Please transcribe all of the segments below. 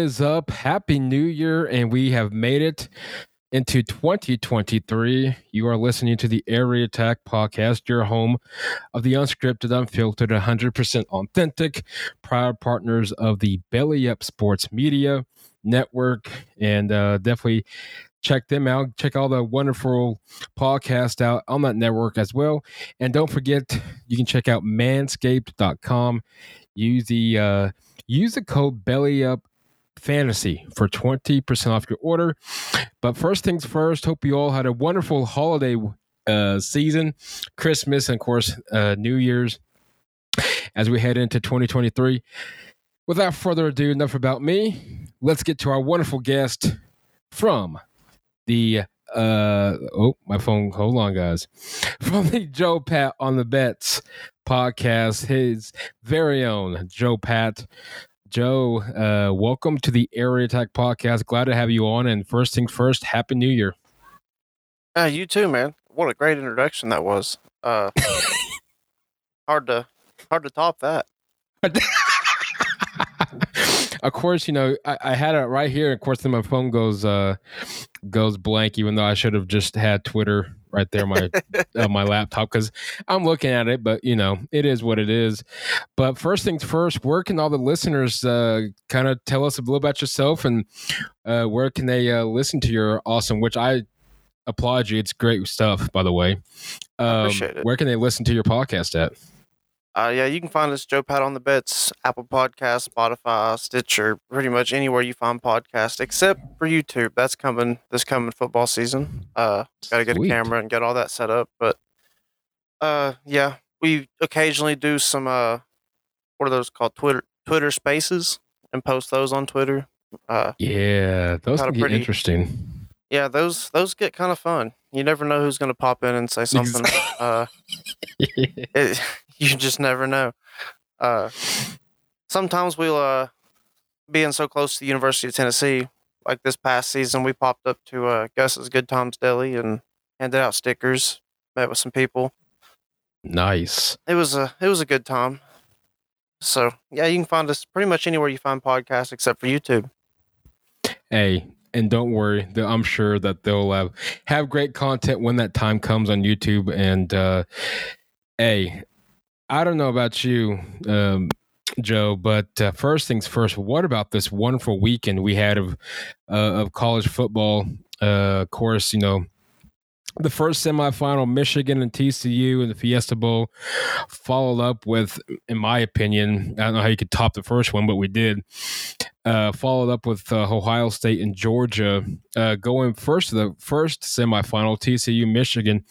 Is up? Happy New Year, and we have made it into 2023. You are listening to the Area Attack Podcast, your home of the unscripted, unfiltered, 100% authentic, proud partners of the Belly Up Sports Media Network, and uh, definitely check them out. Check all the wonderful podcasts out on that network as well. And don't forget, you can check out manscaped.com. Use the uh, use the code belly up fantasy for 20% off your order. But first things first, hope you all had a wonderful holiday uh, season, Christmas, and of course, uh, New Year's as we head into 2023. Without further ado, enough about me. Let's get to our wonderful guest from the uh oh my phone hold on guys from the joe pat on the bets podcast his very own joe pat joe uh welcome to the area attack podcast. Glad to have you on and first things first happy new year. Uh you too man. What a great introduction that was. Uh hard to hard to top that of course, you know I, I, had it right here. Of course, then my phone goes uh, goes blank, even though I should have just had Twitter right there on my on my laptop because I'm looking at it. But you know, it is what it is. But first things first, where can all the listeners uh, kind of tell us a little about yourself and uh, where can they uh, listen to your awesome? Which I applaud you. It's great stuff, by the way. Um, appreciate it. Where can they listen to your podcast at? Uh, yeah, you can find us Joe Pat on the Bets, Apple Podcast, Spotify, Stitcher, pretty much anywhere you find podcasts, except for YouTube. That's coming this coming football season. Uh, got to get a camera and get all that set up. But uh, yeah, we occasionally do some uh, what are those called? Twitter Twitter Spaces and post those on Twitter. Uh, yeah, those get pretty, interesting. Yeah, those those get kind of fun. You never know who's going to pop in and say something. uh, it, you just never know. Uh, sometimes we'll uh, being so close to the University of Tennessee, like this past season, we popped up to uh, Gus's Good Times Deli and handed out stickers, met with some people. Nice. It was a it was a good time. So yeah, you can find us pretty much anywhere you find podcasts except for YouTube. Hey, and don't worry, I'm sure that they'll have have great content when that time comes on YouTube. And uh, hey, I don't know about you, um, Joe, but uh, first things first. What about this wonderful weekend we had of uh, of college football? Uh, of course, you know the first semifinal, Michigan and TCU in the Fiesta Bowl, followed up with, in my opinion, I don't know how you could top the first one, but we did. Uh, followed up with uh, Ohio State and Georgia uh, going first to the first semifinal, TCU Michigan.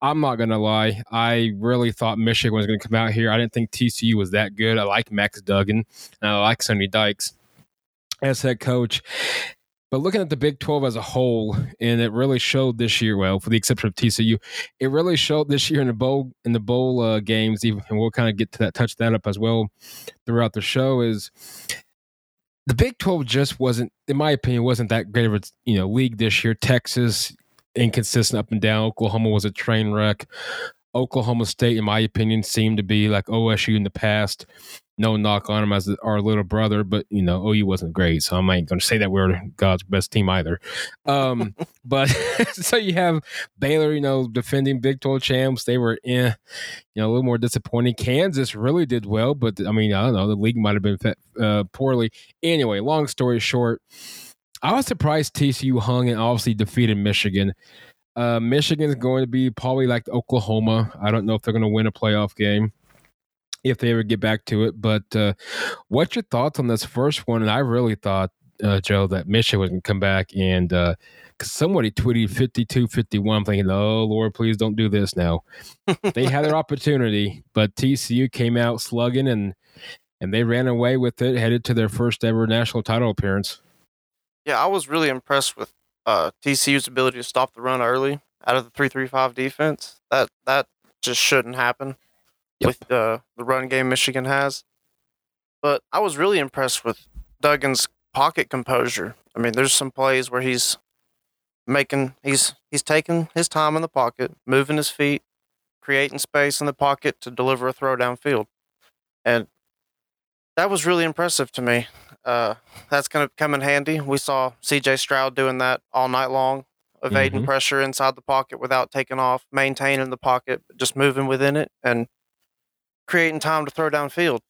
I'm not gonna lie, I really thought Michigan was gonna come out here. I didn't think TCU was that good. I like Max Duggan and I like Sonny Dykes as head coach. But looking at the Big 12 as a whole, and it really showed this year, well, for the exception of TCU, it really showed this year in the bowl in the bowl uh, games, even and we'll kind of get to that touch that up as well throughout the show, is the Big 12 just wasn't, in my opinion, wasn't that great of a you know league this year. Texas inconsistent up and down. Oklahoma was a train wreck. Oklahoma State, in my opinion, seemed to be like OSU in the past no knock on them as our little brother, but you know, OU wasn't great, so I ain't going to say that we're God's best team either. Um, but so you have Baylor, you know, defending Big 12 champs. They were in, you know, a little more disappointing. Kansas really did well, but I mean, I don't know, the league might have been uh, poorly. Anyway, long story short, I was surprised TCU hung and obviously defeated Michigan. Uh, Michigan's going to be probably like Oklahoma. I don't know if they're going to win a playoff game if they ever get back to it. But uh, what's your thoughts on this first one? And I really thought, uh, Joe, that Michigan was going to come back and because uh, somebody tweeted 52 51. I'm thinking, oh, Lord, please don't do this now. they had their opportunity, but TCU came out slugging and and they ran away with it, headed to their first ever national title appearance. Yeah, I was really impressed with uh, TCU's ability to stop the run early out of the three three five defense. That that just shouldn't happen yep. with the the run game Michigan has. But I was really impressed with Duggan's pocket composure. I mean, there's some plays where he's making he's he's taking his time in the pocket, moving his feet, creating space in the pocket to deliver a throw downfield. And that was really impressive to me. Uh, that's going to come in handy. We saw C.J. Stroud doing that all night long, evading Mhm. pressure inside the pocket without taking off, maintaining the pocket, just moving within it, and creating time to throw downfield.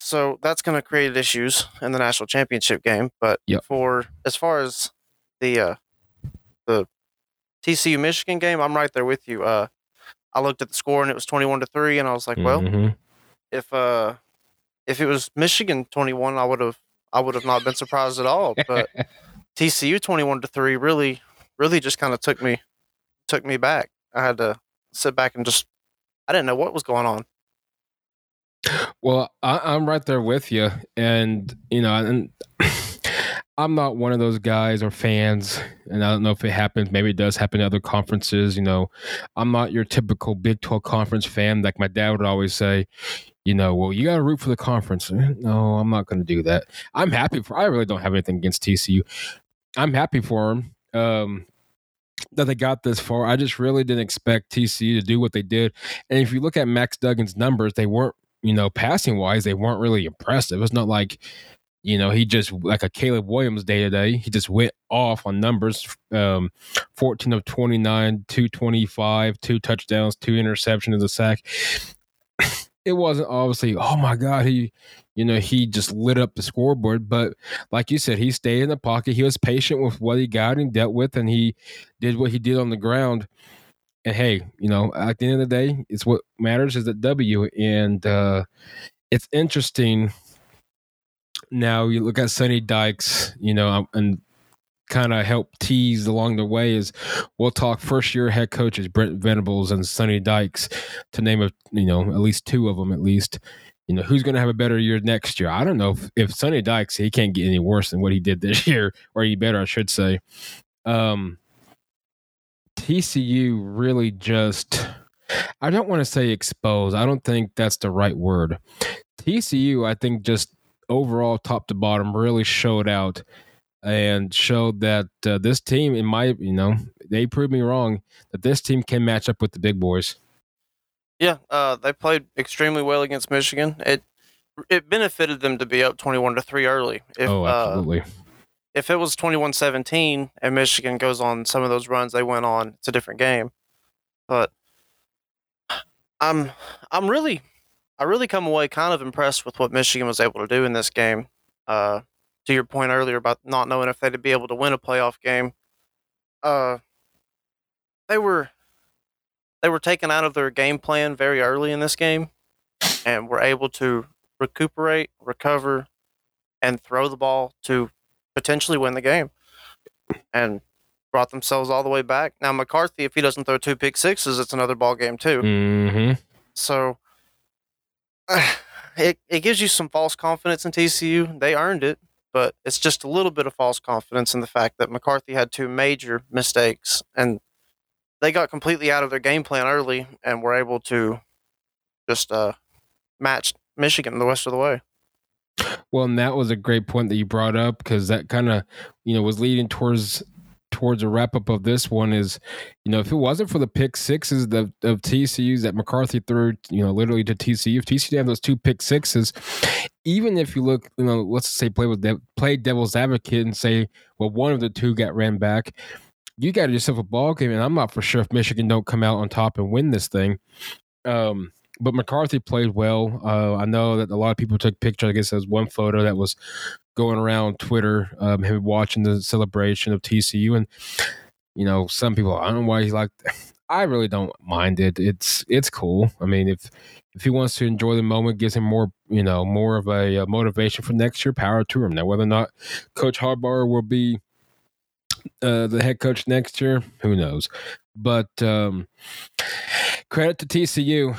So that's going to create issues in the national championship game. But Yep. for as far as the uh, the TCU Michigan game, I'm right there with you. Uh, I looked at the score and it was 21 to three, and I was like, well, Mhm. if uh if it was Michigan 21, I would have I would have not been surprised at all. But TCU 21 to three really really just kind of took me took me back. I had to sit back and just I didn't know what was going on. Well, I, I'm right there with you, and you know, and I'm not one of those guys or fans, and I don't know if it happens. Maybe it does happen in other conferences. You know, I'm not your typical Big 12 conference fan. Like my dad would always say, you know, well, you got to root for the conference. Eh, No, I'm not going to do that. I'm happy for. I really don't have anything against TCU. I'm happy for them. Um, that they got this far. I just really didn't expect TCU to do what they did. And if you look at Max Duggan's numbers, they weren't you know, passing wise, they weren't really impressive. It's not like, you know, he just like a Caleb Williams day to day. He just went off on numbers. Um, 14 of 29, 225, two touchdowns, two interceptions, a sack. It wasn't obviously, oh my God, he, you know, he just lit up the scoreboard. But like you said, he stayed in the pocket. He was patient with what he got and dealt with, and he did what he did on the ground and hey, you know, at the end of the day, it's what matters is the W. And uh, it's interesting. Now you look at Sonny Dykes, you know, um, and kind of help tease along the way is we'll talk first year head coaches Brent Venables and Sonny Dykes to name a you know at least two of them at least. You know who's going to have a better year next year? I don't know if, if Sonny Dykes he can't get any worse than what he did this year, or any better, I should say. Um, TCU really just I don't want to say expose. I don't think that's the right word. TCU I think just overall top to bottom really showed out and showed that uh, this team in my you know they proved me wrong that this team can match up with the big boys. Yeah, uh, they played extremely well against Michigan. It it benefited them to be up 21 to 3 early. If, oh, uh, absolutely. if it was 21-17 and Michigan goes on some of those runs they went on, it's a different game. But I'm I'm really I really come away kind of impressed with what Michigan was able to do in this game. Uh, to your point earlier about not knowing if they'd be able to win a playoff game. Uh, they were they were taken out of their game plan very early in this game and were able to recuperate, recover, and throw the ball to potentially win the game. And brought themselves all the way back. Now McCarthy, if he doesn't throw two pick sixes, it's another ball game too. hmm So it it gives you some false confidence in TCU. They earned it, but it's just a little bit of false confidence in the fact that McCarthy had two major mistakes and they got completely out of their game plan early and were able to just uh, match Michigan the rest of the way. Well, and that was a great point that you brought up because that kind of, you know, was leading towards towards a wrap up of this one. Is you know, if it wasn't for the pick sixes of, of TCU's that McCarthy threw, you know, literally to TCU, if TCU have those two pick sixes, even if you look, you know, let's say play with de- play devil's advocate and say, well, one of the two got ran back. You got yourself a ball game, and I'm not for sure if Michigan don't come out on top and win this thing. Um, but McCarthy played well. Uh, I know that a lot of people took pictures. I guess there was one photo that was going around Twitter, um, him watching the celebration of TCU, and you know, some people I don't know why he's like. I really don't mind it. It's it's cool. I mean, if if he wants to enjoy the moment, gives him more, you know, more of a, uh motivation for next year. Power to him. Now, whether or not Coach Harbaugh will be uh, the head coach next year, who knows? But um, credit to TCU.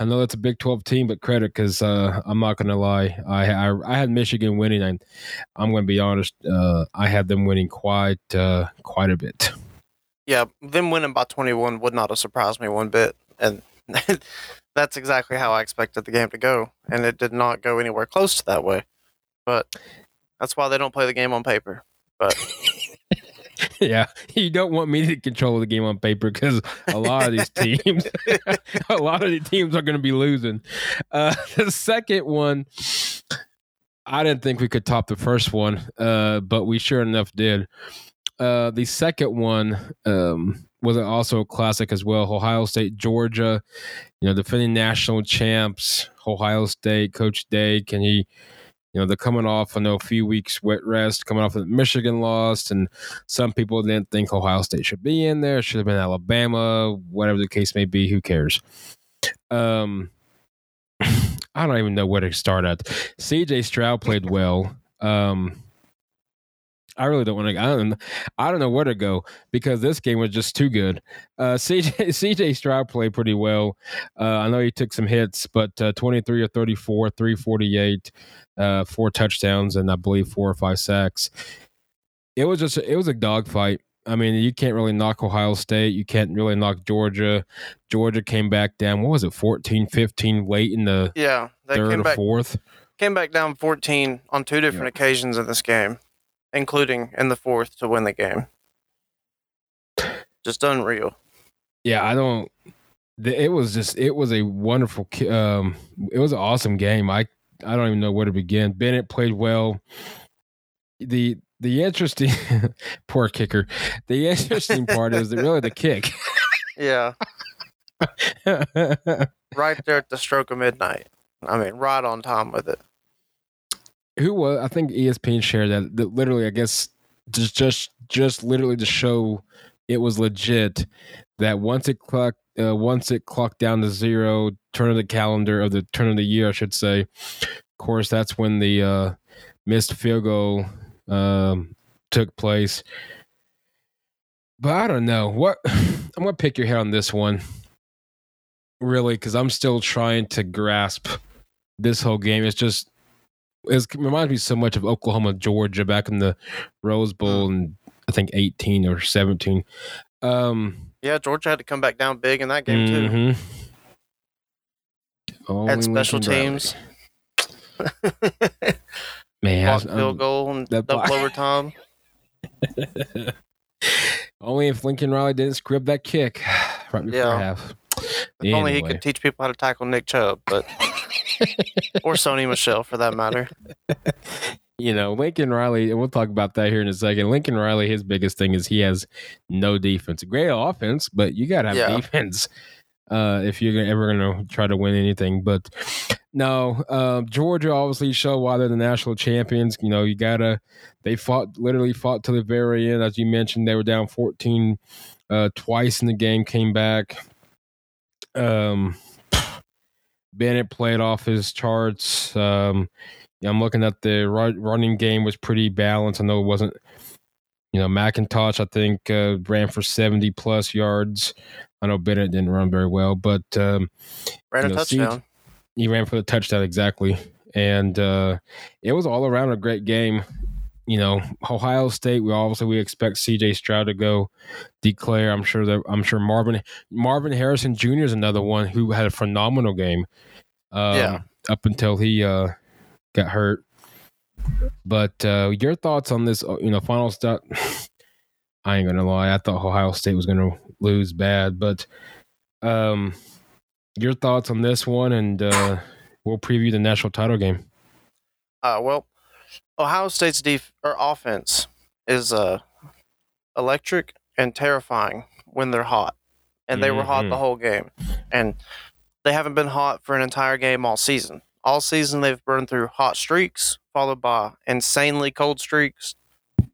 I know that's a Big Twelve team, but credit because uh, I'm not going to lie. I, I I had Michigan winning, and I'm going to be honest. Uh, I had them winning quite uh, quite a bit. Yeah, them winning by 21 would not have surprised me one bit. And that's exactly how I expected the game to go. And it did not go anywhere close to that way. But that's why they don't play the game on paper. But yeah, you don't want me to control the game on paper because a lot of these teams, a lot of the teams are going to be losing. Uh, the second one, I didn't think we could top the first one, uh, but we sure enough did. Uh, the second one um, was it also a classic as well. Ohio State, Georgia, you know, defending national champs. Ohio State, Coach Day, can he? You know, they're coming off, I know, a few weeks wet rest, coming off of Michigan lost, and some people didn't think Ohio State should be in there. Should have been Alabama, whatever the case may be. Who cares? Um, I don't even know where to start at. CJ Stroud played well. Um, I really don't want to. I don't. I don't know where to go because this game was just too good. Uh, CJ CJ Stroud played pretty well. Uh, I know he took some hits, but uh, twenty three or thirty four, three forty eight, uh, four touchdowns, and I believe four or five sacks. It was just it was a dogfight. I mean, you can't really knock Ohio State. You can't really knock Georgia. Georgia came back down. What was it, 14, 15 late in the Yeah, they third came or back fourth? came back down 14 on two different occasions in this game, including in the fourth to win the game. Just unreal. Yeah, I don't. It was just. It was a wonderful. Um, it was an awesome game. I. I don't even know where to begin. Bennett played well. The the interesting poor kicker. The interesting part is really the kick. Yeah, right there at the stroke of midnight. I mean, right on time with it. Who was? I think ESPN shared that. That literally, I guess, just just just literally to show it was legit. That once it clocked, uh, once it clocked down to zero, turn of the calendar of the turn of the year, I should say. Of course, that's when the uh, missed field goal um, took place. But I don't know what. I'm gonna pick your head on this one, really, because I'm still trying to grasp this whole game. It's just it reminds me so much of Oklahoma, Georgia back in the Rose Bowl, and I think 18 or 17. Um, Yeah, Georgia had to come back down big in that game too. mhm. Only Had special teams, man. blocked I'm- field goal, and that double block- overtime. Only if Lincoln Riley didn't screw that kick right before Yeah. half. If only he could teach people how to tackle Nick Chubb, but or Sony Michel for that matter. you know, Lincoln Riley, and we'll talk about that here in a second. Lincoln Riley, his biggest thing is he has no defense. Great offense, but you got to have Yeah. defense uh, if you're ever going to try to win anything. But no, um, Georgia obviously showed why they're the national champions. You know, you got to, they fought, literally fought to the very end. As you mentioned, they were down 14 uh, twice in the game, came back. Um, Bennett played off his charts. Um, I'm looking at the ru- running game was pretty balanced. I know it wasn't, you know, McIntosh. I think uh, ran for 70 plus yards. I know Bennett didn't run very well, but um, Ran a know, touchdown. he ran for the touchdown exactly, and uh, it was all around a great game. You know, Ohio State. We obviously we expect C.J. Stroud to go declare. I'm sure that I'm sure Marvin Marvin Harrison Jr. is another one who had a phenomenal game. Um, Yeah. Up until he uh, got hurt. But uh, your thoughts on this? uh, You know, final stat. I ain't gonna lie. I thought Ohio State was gonna lose bad, but um, your thoughts on this one, and uh, we'll preview the national title game. Uh, well, Ohio State's def- or offense is uh, electric and terrifying when they're hot, and they were hot the Mhm. whole game, and they haven't been hot for an entire game all season. All season they've burned through hot streaks, followed by insanely cold streaks,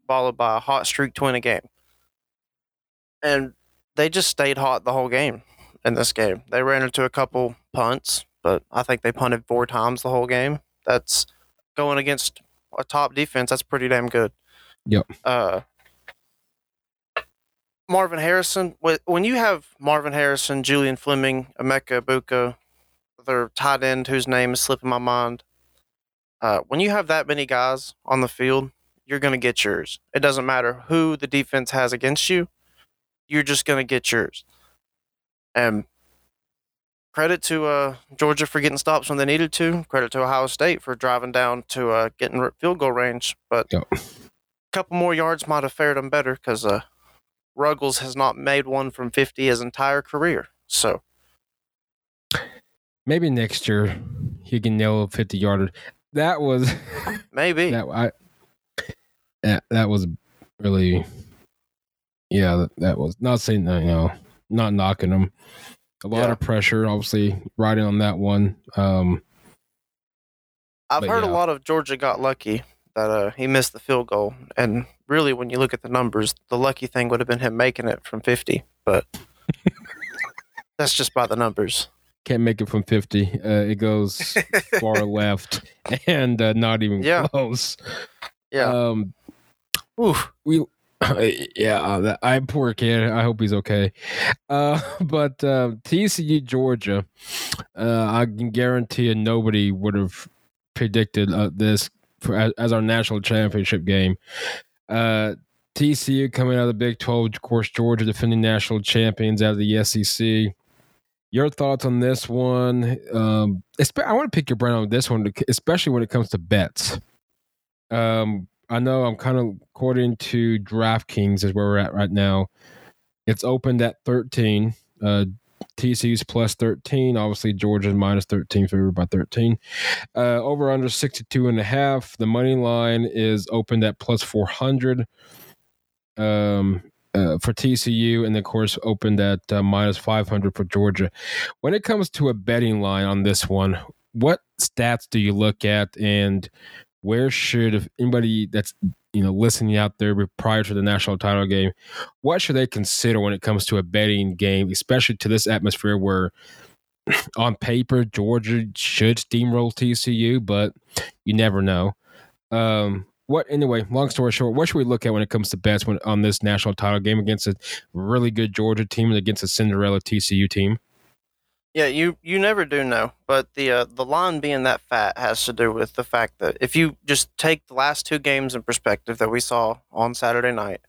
followed by a hot streak to win a game, and they just stayed hot the whole game in this game. They ran into a couple punts, but I think they punted four times the whole game. That's going against a top defense, that's pretty damn good. Yep. Uh, Marvin Harrison, when you have Marvin Harrison, Julian Fleming, Emeka Egbuka, their tight end whose name is slipping my mind, uh, when you have that many guys on the field, you're going to get yours. It doesn't matter who the defense has against you, you're just going to get yours. And credit to uh, Georgia for getting stops when they needed to. Credit to Ohio State for driving down to uh, getting field goal range. But Yep. a couple more yards might have fared them better because uh, Ruggles has not made one from 50 his entire career. So, Maybe next year he can nail a 50 yarder. that was Maybe. that I that, that was really yeah that, that was not saying that you know not knocking them a lot Yeah. of pressure obviously riding on that one um I've heard a lot of Georgia got lucky that uh, he missed the field goal, and really, when you look at the numbers, the lucky thing would have been him making it from 50. But that's just by the numbers. can't make it from 50 uh, it goes far left and uh, not even Yeah. close Yeah. um Oof. we yeah uh, that, i poor kid i hope he's okay. Uh but uh tcu georgia uh i can guarantee you nobody would have predicted uh, this for, as, as our national championship game. Uh tcu coming out of the big 12 of course georgia defending national champions out of the sec your thoughts on this one? Um i want to pick your brain on this one especially when it comes to bets. Um I know I'm kind of according to DraftKings is where we're at right now. It's opened at 13. Uh, TCU's plus 13. Obviously, Georgia's minus 13, favored by 13. Uh, over under 62 and a half. The money line is opened at plus 400 um, uh, for TCU, and of course, opened at uh, minus 500 for Georgia. When it comes to a betting line on this one, what stats do you look at and where should if anybody that's you know listening out there prior to the national title game what should they consider when it comes to a betting game especially to this atmosphere where on paper georgia should steamroll tcu but you never know. Um what anyway long story short what should we look at when it comes to bets when, on this national title game against a really good georgia team and against a cinderella tcu team Yeah, you you never do know, but the uh, the line being that fat has to do with the fact that if you just take the last two games in perspective that we saw on Saturday night,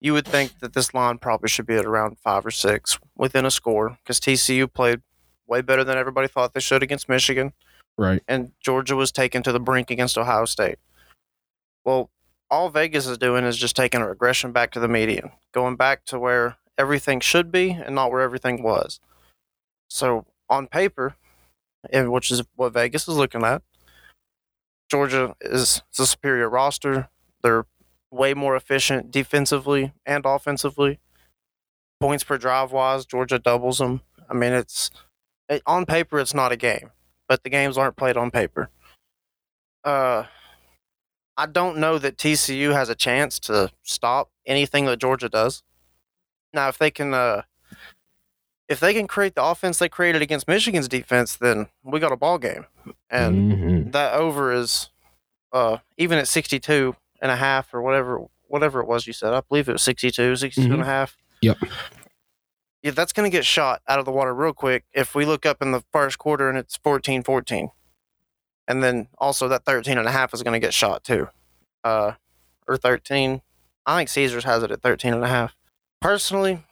you would think that this line probably should be at around five or six within a score because TCU played way better than everybody thought they should against Michigan, right and Georgia was taken to the brink against Ohio State. Well, all Vegas is doing is just taking a regression back to the median, going back to where everything should be and not where everything was. So on paper, and which is what Vegas is looking at, Georgia is the superior roster. They're way more efficient defensively and offensively. Points per drive wise, Georgia doubles them. I mean, it's it, on paper it's not a game, but the games aren't played on paper. Uh, I don't know that TCU has a chance to stop anything that Georgia does. Now, if they can, uh, if they can create the offense they created against Michigan's defense, then we got a ball game. And Mhm. that over is, uh, even at 62 and a half or whatever, whatever it was you said, I believe it was 62, 62 and a half. Yep. Yeah, that's going to get shot out of the water real quick if we look up in the first quarter and it's 14 14. And then also that 13 and a half is going to get shot too. Uh, or 13. I think Caesars has it at 13 and a half. Personally,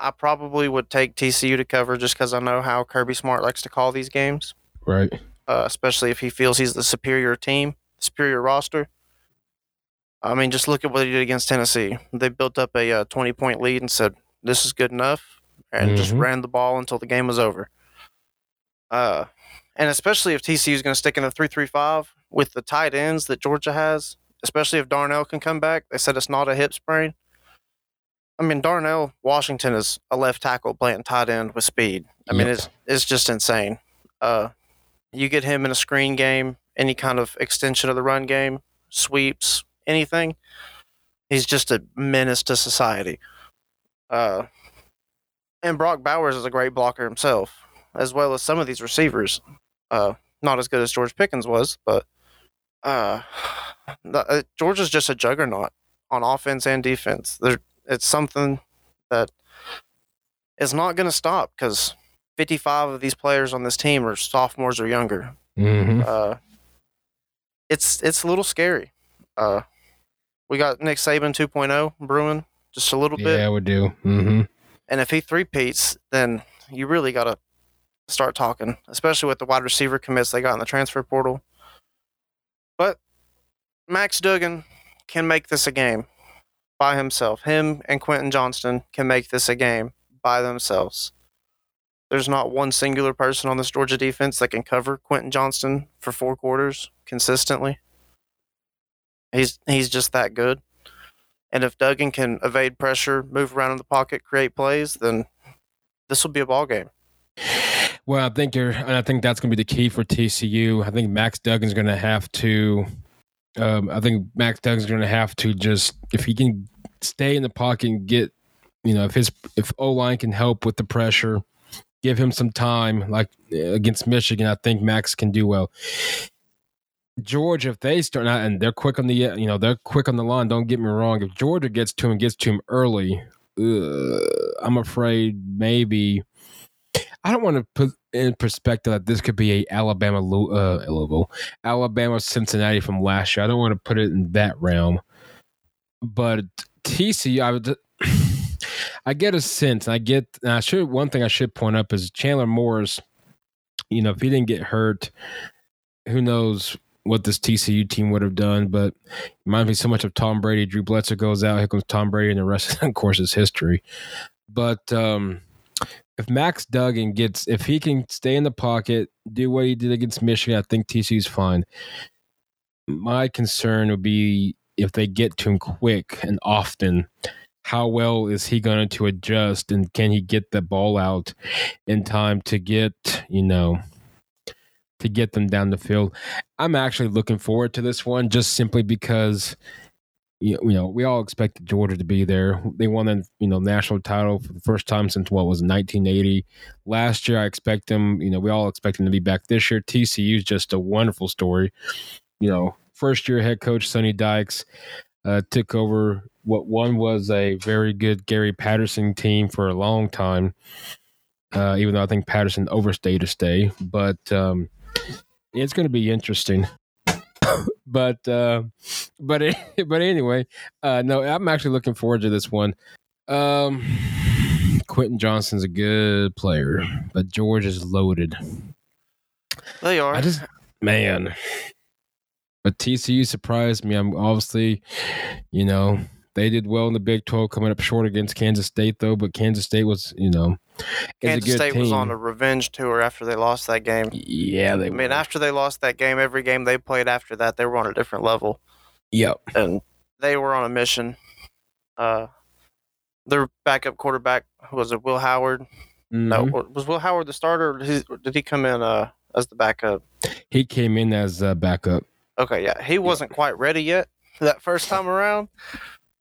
I probably would take TCU to cover just because I know how Kirby Smart likes to call these games, right uh, especially if he feels he's the superior team, superior roster. I mean, just look at what he did against Tennessee. They built up a uh, 20 point lead and said, this is good enough, and just Mhm. ran the ball until the game was over. Uh, and especially if TCU is going to stick in the 3 3 5 with the tight ends that Georgia has, especially if Darnell can come back. They said it's not a hip sprain. I mean, Darnell Washington is a left tackle playing tight end with speed. I mean, it's it's just insane. Uh, you get him in a screen game, any kind of extension of the run game, sweeps, anything. He's just a menace to society. Uh, and Brock Bowers is a great blocker himself, as well as some of these receivers. Uh, not as good as George Pickens was, but uh, the, uh, Georgia's just a juggernaut on offense and defense. There, it's something that is not going to stop because 55 of these players on this team are sophomores or younger. hmm Uh, it's it's a little scary. Uh, we got Nick Saban 2.0 brewing just a little bit. yeah we do hmm And if he three-peats, then you really got to start talking, especially with the wide receiver commits they got in the transfer portal. But Max Duggan can make this a game by himself. Him and Quentin Johnston can make this a game by themselves. there's not one singular person on this Georgia defense that can cover Quentin Johnston for four quarters consistently. He's he's just that good. And if Duggan can evade pressure, move around in the pocket, create plays, then this will be a ball game. Well, I think you're, and I think that's going to be the key for TCU. I think Max Duggan's going to have to. Um, I think Max Duggan's going to have to just if he can stay in the pocket and get, you know, if his if O line can help with the pressure, give him some time, like against Michigan, I think Max can do well. Georgia, if they start out and they're quick on the, you know, they're quick on the line. Don't get me wrong. If Georgia gets to him, gets to him early, uh, I'm afraid maybe. I don't want to put in perspective that this could be a Alabama, uh, Louisville, Alabama, Cincinnati from last year. I don't want to put it in that realm, but TC, I would. I get a sense. I get. I should. One thing I should point up is Chandler Morris. You know, if he didn't get hurt, who knows what this TCU team would have done, but reminds me so much of Tom Brady. Drew Bledsoe goes out, here comes Tom Brady, and the rest, of the course, is history. But um, if Max Duggan gets, if he can stay in the pocket, do what he did against Michigan, I think TCU's fine. My concern would be if they get to him quick and often. How well is he going to adjust, and can he get the ball out in time to get, you know, to get them down the field. I'm actually looking forward to this one just simply because you know, we all expected Georgia to be there. They won the you know national title for the first time since what was 1980. Last year, I expect them. You know, we all expect them to be back this year. TCU is just a wonderful story. You know, first year head coach Sonny Dykes uh, took over what one was a very good Gary Patterson team for a long time. Uh, even though I think Patterson overstayed a stay, but um, it's going to be interesting. but uh, but but anyway, uh, no, I'm actually looking forward to this one. Um, Quentin Johnston's a good player, but George is loaded. They are. I just man, but TCU surprised me. I'm obviously, you know, they did well in the Big 12, coming up short against Kansas State, though. But Kansas State was, you know, Kansas State team. was on a revenge tour after they lost that game. Yeah, they. I mean, after they lost that game, every game they played after that, they were on a different level. Yep. And they were on a mission. Uh, their backup quarterback was it Will Howard? Mm-hmm. No, was Will Howard the starter? did he come in uh, as the backup? He came in as a backup. Okay, yeah, he wasn't quite ready yet that first time around,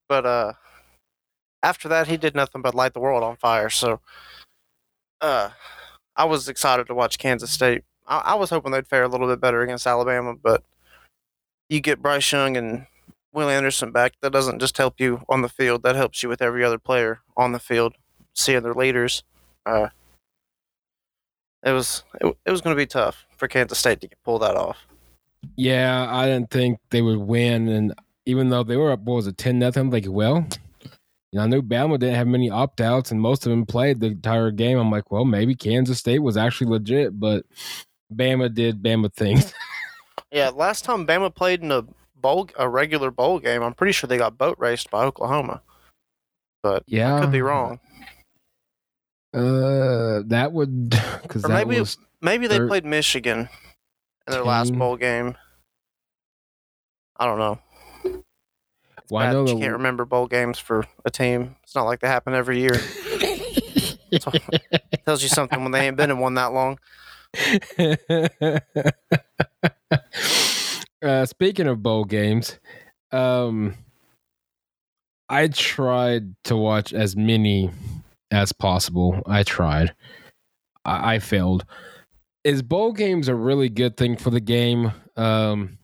but uh, after that, he did nothing but light the world on fire. So, uh, I was excited to watch Kansas State. I, I was hoping they'd fare a little bit better against Alabama, but you get Bryce Young and Will Anderson back. That doesn't just help you on the field. That helps you with every other player on the field, seeing their leaders. Uh, it was it, it was going to be tough for Kansas State to pull that off. Yeah, I didn't think they would win, and even though they were up, what was it, 10 nothing? Like, well, you know, I knew Bama didn't have many opt outs and most of them played the entire game. I'm like, well, maybe Kansas State was actually legit, but Bama did Bama things. yeah, last time Bama played in a bowl, a regular bowl game, I'm pretty sure they got boat raced by Oklahoma. But yeah, I could be wrong. Uh, that would because maybe maybe they played Michigan in their last bowl game. I don't know. Well, I know you can't remember bowl games for a team. It's not like they happen every year. so, tells you something when they ain't been in one that long. uh, speaking of bowl games, um, I tried to watch as many as possible. I tried. I, I failed. Is bowl games a really good thing for the game? Um,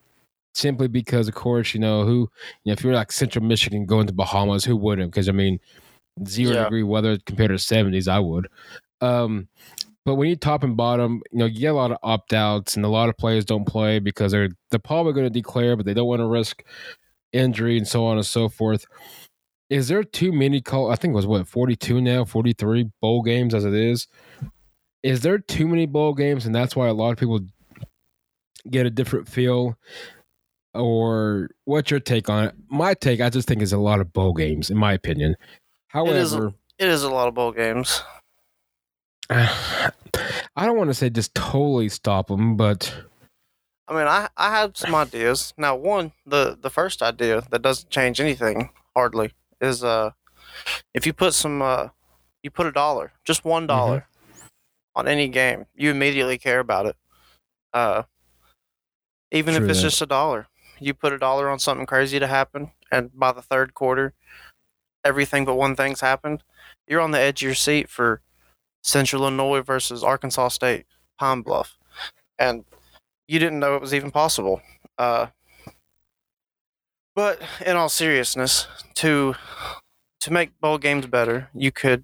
simply because, of course, you know who. You know, if you're like Central Michigan going to Bahamas, who wouldn't? Because I mean, zero yeah. degree weather compared to seventies, I would. Um, but when you top and bottom, you know, you get a lot of opt outs, and a lot of players don't play because they're they're probably going to declare, but they don't want to risk injury and so on and so forth. Is there too many call? I think it was what forty two now, forty three bowl games as it is. Is there too many bowl games, and that's why a lot of people get a different feel or what's your take on it? My take, I just think is a lot of bowl games, in my opinion. However, it is, a, it is a lot of bowl games. I don't want to say just totally stop them, but I mean, I I had some ideas. Now, one the the first idea that doesn't change anything hardly is uh if you put some uh you put a dollar, just one Mm-hmm. on any game, you immediately care about it. Uh, even True if it's that. just a dollar, you put a dollar on something crazy to happen, and by the third quarter, everything but one thing's happened. You're on the edge of your seat for Central Illinois versus Arkansas State, Pine Bluff, and you didn't know it was even possible. Uh, but in all seriousness, to to make bowl games better, you could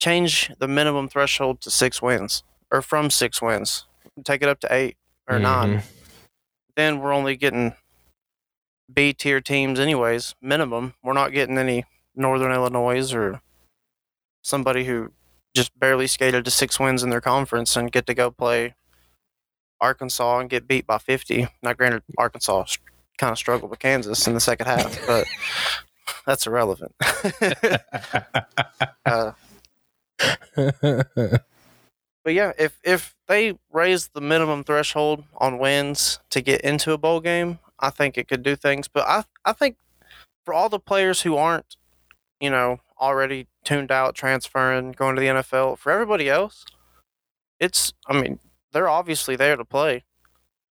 change the minimum threshold to six wins, or from six wins, take it up to eight or nine. Mhm. Then we're only getting B tier teams, anyways. Minimum. We're not getting any Northern Illinois or somebody who just barely skated to six wins in their conference and get to go play Arkansas and get beat by 50. Now, granted, Arkansas kind of struggled with Kansas in the second half, but that's irrelevant. uh, but yeah, if if they raise the minimum threshold on wins to get into a bowl game, I think it could do things. But I I think for all the players who aren't, you know, already tuned out, transferring, going to the NFL, for everybody else, it's I mean they're obviously there to play.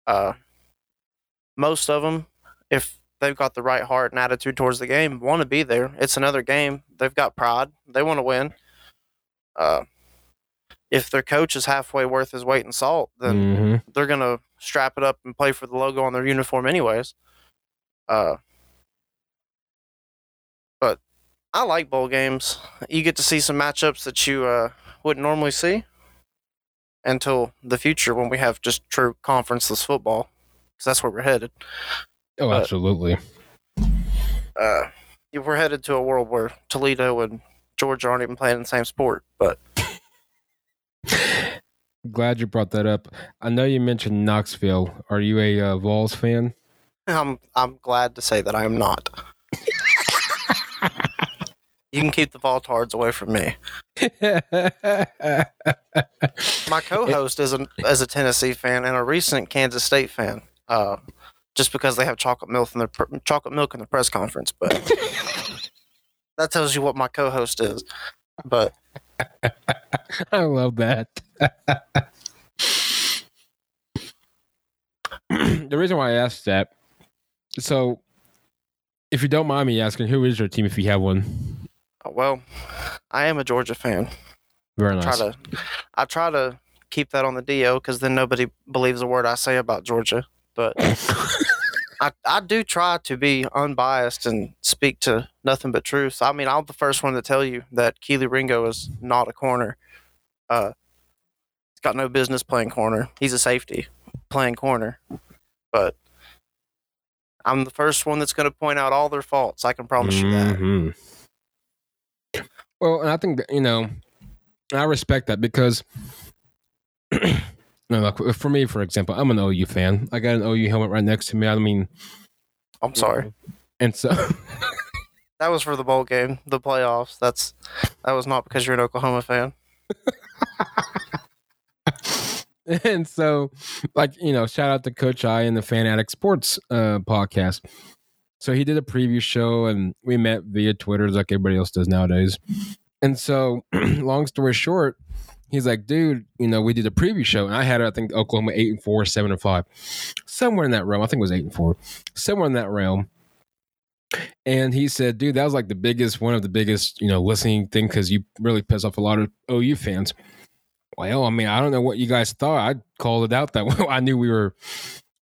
Uh, most of them, if they've got the right heart and attitude towards the game, want to be there. It's another game. They've got pride. They want to win. Uh, if their coach is halfway worth his weight in salt, then Mhm. they're gonna strap it up and play for the logo on their uniform anyways. Uh, but I like bowl games. You get to see some matchups that you uh, wouldn't normally see until the future when we have just true conferenceless football, because that's where we're headed. Oh, But- absolutely. Uh, we're headed to a world where Toledo and Georgia aren't even playing the same sport. But Glad you brought that up. I know you mentioned Knoxville. Are you a uh, Vols fan? I'm I'm glad to say that I am not. you can keep the Voltards away from me. My co-host is a is a Tennessee fan and a recent Kansas State fan. Uh, just because they have chocolate milk in their pr- chocolate milk in the press conference, but that tells you what my co-host is. But I love that. the reason why I asked that, so if you don't mind me asking, who is your team if you have one? uh, well, I am a Georgia fan. Very Try nice. to I try to keep that on the DO because then nobody believes a word I say about Georgia. But I, I do try to be unbiased and speak to nothing but truth. I mean, I'm the first one to tell you that Kelee Ringo is not a corner. Uh, he's got no business playing corner. He's a safety playing corner. But I'm the first one that's going to point out all their faults. I can promise you that. Mhm. Well, and I think that, you know, I respect that because, no, like for me, for example, I'm an OU fan. I got an OU helmet right next to me. I mean, I'm sorry. and so That was for the bowl game, the playoffs. That's that was not because you're an Oklahoma fan. and so like you know shout out to coach i and the fan addict sports uh podcast so he did a preview show and we met via twitter like everybody else does nowadays and so long story short he's like dude you know we did a preview show and i had i think oklahoma eight and four seven and five somewhere in that realm i think it was eight and four somewhere in that realm and he said dude that was like the biggest one of the biggest you know listening thing because you really piss off a lot of ou fans well, I mean, I don't know what you guys thought. I called it out that I knew we were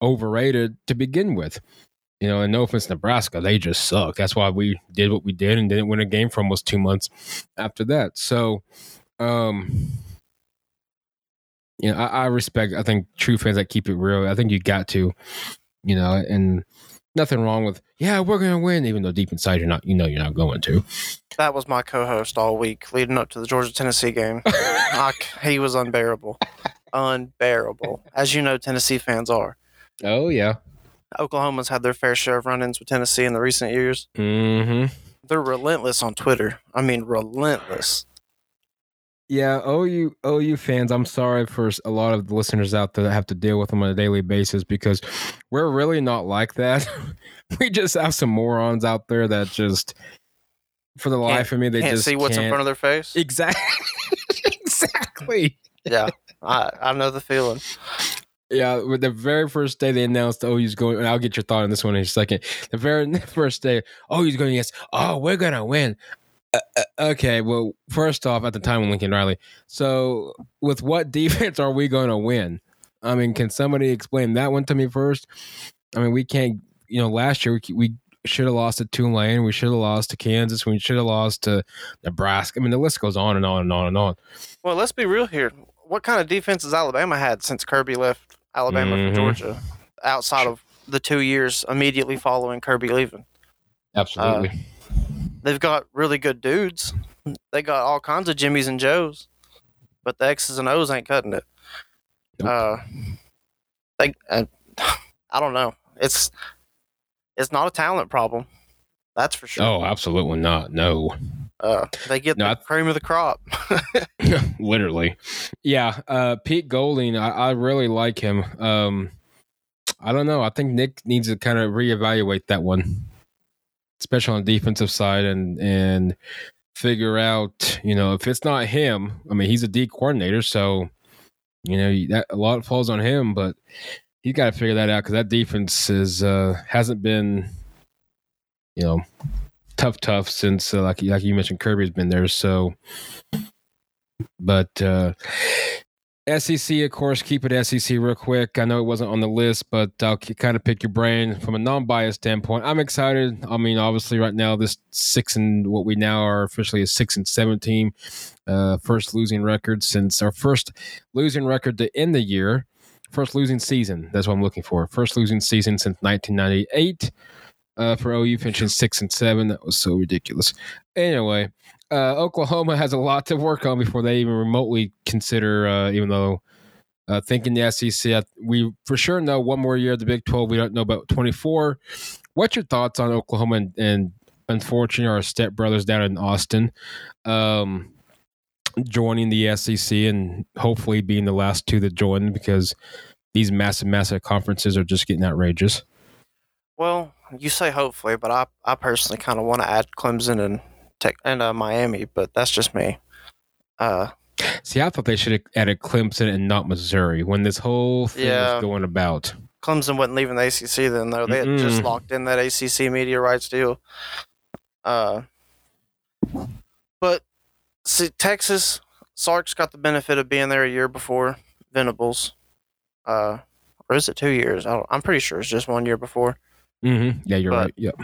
overrated to begin with. You know, and no offense, Nebraska, they just suck. That's why we did what we did and didn't win a game for almost two months after that. So, um, you know, I, I respect. I think true fans that keep it real. I think you got to, you know, and nothing wrong with yeah, we're gonna win, even though deep inside you're not. You know, you're not going to. That was my co-host all week leading up to the Georgia Tennessee game. I he was unbearable, unbearable, as you know Tennessee fans are. Oh yeah. Oklahoma's had their fair share of run-ins with Tennessee in the recent years. Mm-hmm. They're relentless on Twitter. I mean, relentless. Yeah, OU OU fans, I'm sorry for a lot of the listeners out there that have to deal with them on a daily basis because we're really not like that. we just have some morons out there that just, for the life of me, they can't just see what's in can't- front of their face. Exactly. exactly. yeah, I, I know the feeling. Yeah, with the very first day they announced OU's going, and I'll get your thought on this one in a second. The very first day, OU's going, yes, oh, we're going to win. Uh, uh, okay, well, first off, at the time, of Lincoln Riley. So, with what defense are we going to win? I mean, can somebody explain that one to me first? I mean, we can't, you know, last year we, we should have lost to Tulane. We should have lost to Kansas. We should have lost to Nebraska. I mean, the list goes on and on and on and on. Well, let's be real here. What kind of defense has Alabama had since Kirby left Alabama Mhm. for Georgia? Outside of the two years immediately following Kirby leaving, Absolutely. They've got really good dudes. They got all kinds of Jimmys and Joes, but the X's and O's ain't cutting it. Nope. Uh, they, uh, I don't know. It's it's not a talent problem, that's for sure. oh, absolutely not. No. Uh, they get No, the I- cream of the crop. Literally. Yeah. Uh, Pete Golding, I, I really like him. Um, I don't know. I think Nick needs to kind of reevaluate that one, especially on the defensive side and, and figure out, you know, if it's not him, I mean, he's a D coordinator. So, you know, that a lot falls on him, but he's got to figure that out because that defense is, uh, hasn't been, you know, tough, tough since, uh, like, like you mentioned, Kirby's been there. So, but uh, SEC, of course, keep it SEC real quick. I know it wasn't on the list, but I'll kind of pick your brain from a non-biased standpoint. I'm excited. I mean, obviously, right now this six and what we now are officially a six and seven team, uh, first losing record since our first losing record to end the year, first losing season. That's what I'm looking for. First losing season since 1998. Uh, for OU finishing six and seven, that was so ridiculous. Anyway, uh, Oklahoma has a lot to work on before they even remotely consider, uh, even though uh, thinking the SEC, we for sure know one more year of the Big 12. We don't know about 24. What's your thoughts on Oklahoma and, and unfortunately our stepbrothers down in Austin um, joining the SEC and hopefully being the last two that join because these massive, massive conferences are just getting outrageous. Well, you say hopefully, but I, I personally kind of want to add Clemson and Tech and uh, Miami, but that's just me. Uh, See, I thought they should have added Clemson and not Missouri when this whole thing Yeah. was going about. Clemson wasn't leaving the ACC then, though. They had just locked in that ACC media rights deal. Uh, but see, Texas Sark's got the benefit of being there a year before Venables. Uh, or is it two years? I don't, I'm pretty sure it's just one year before. Mm-hmm. Yeah, you're But- right. Yep.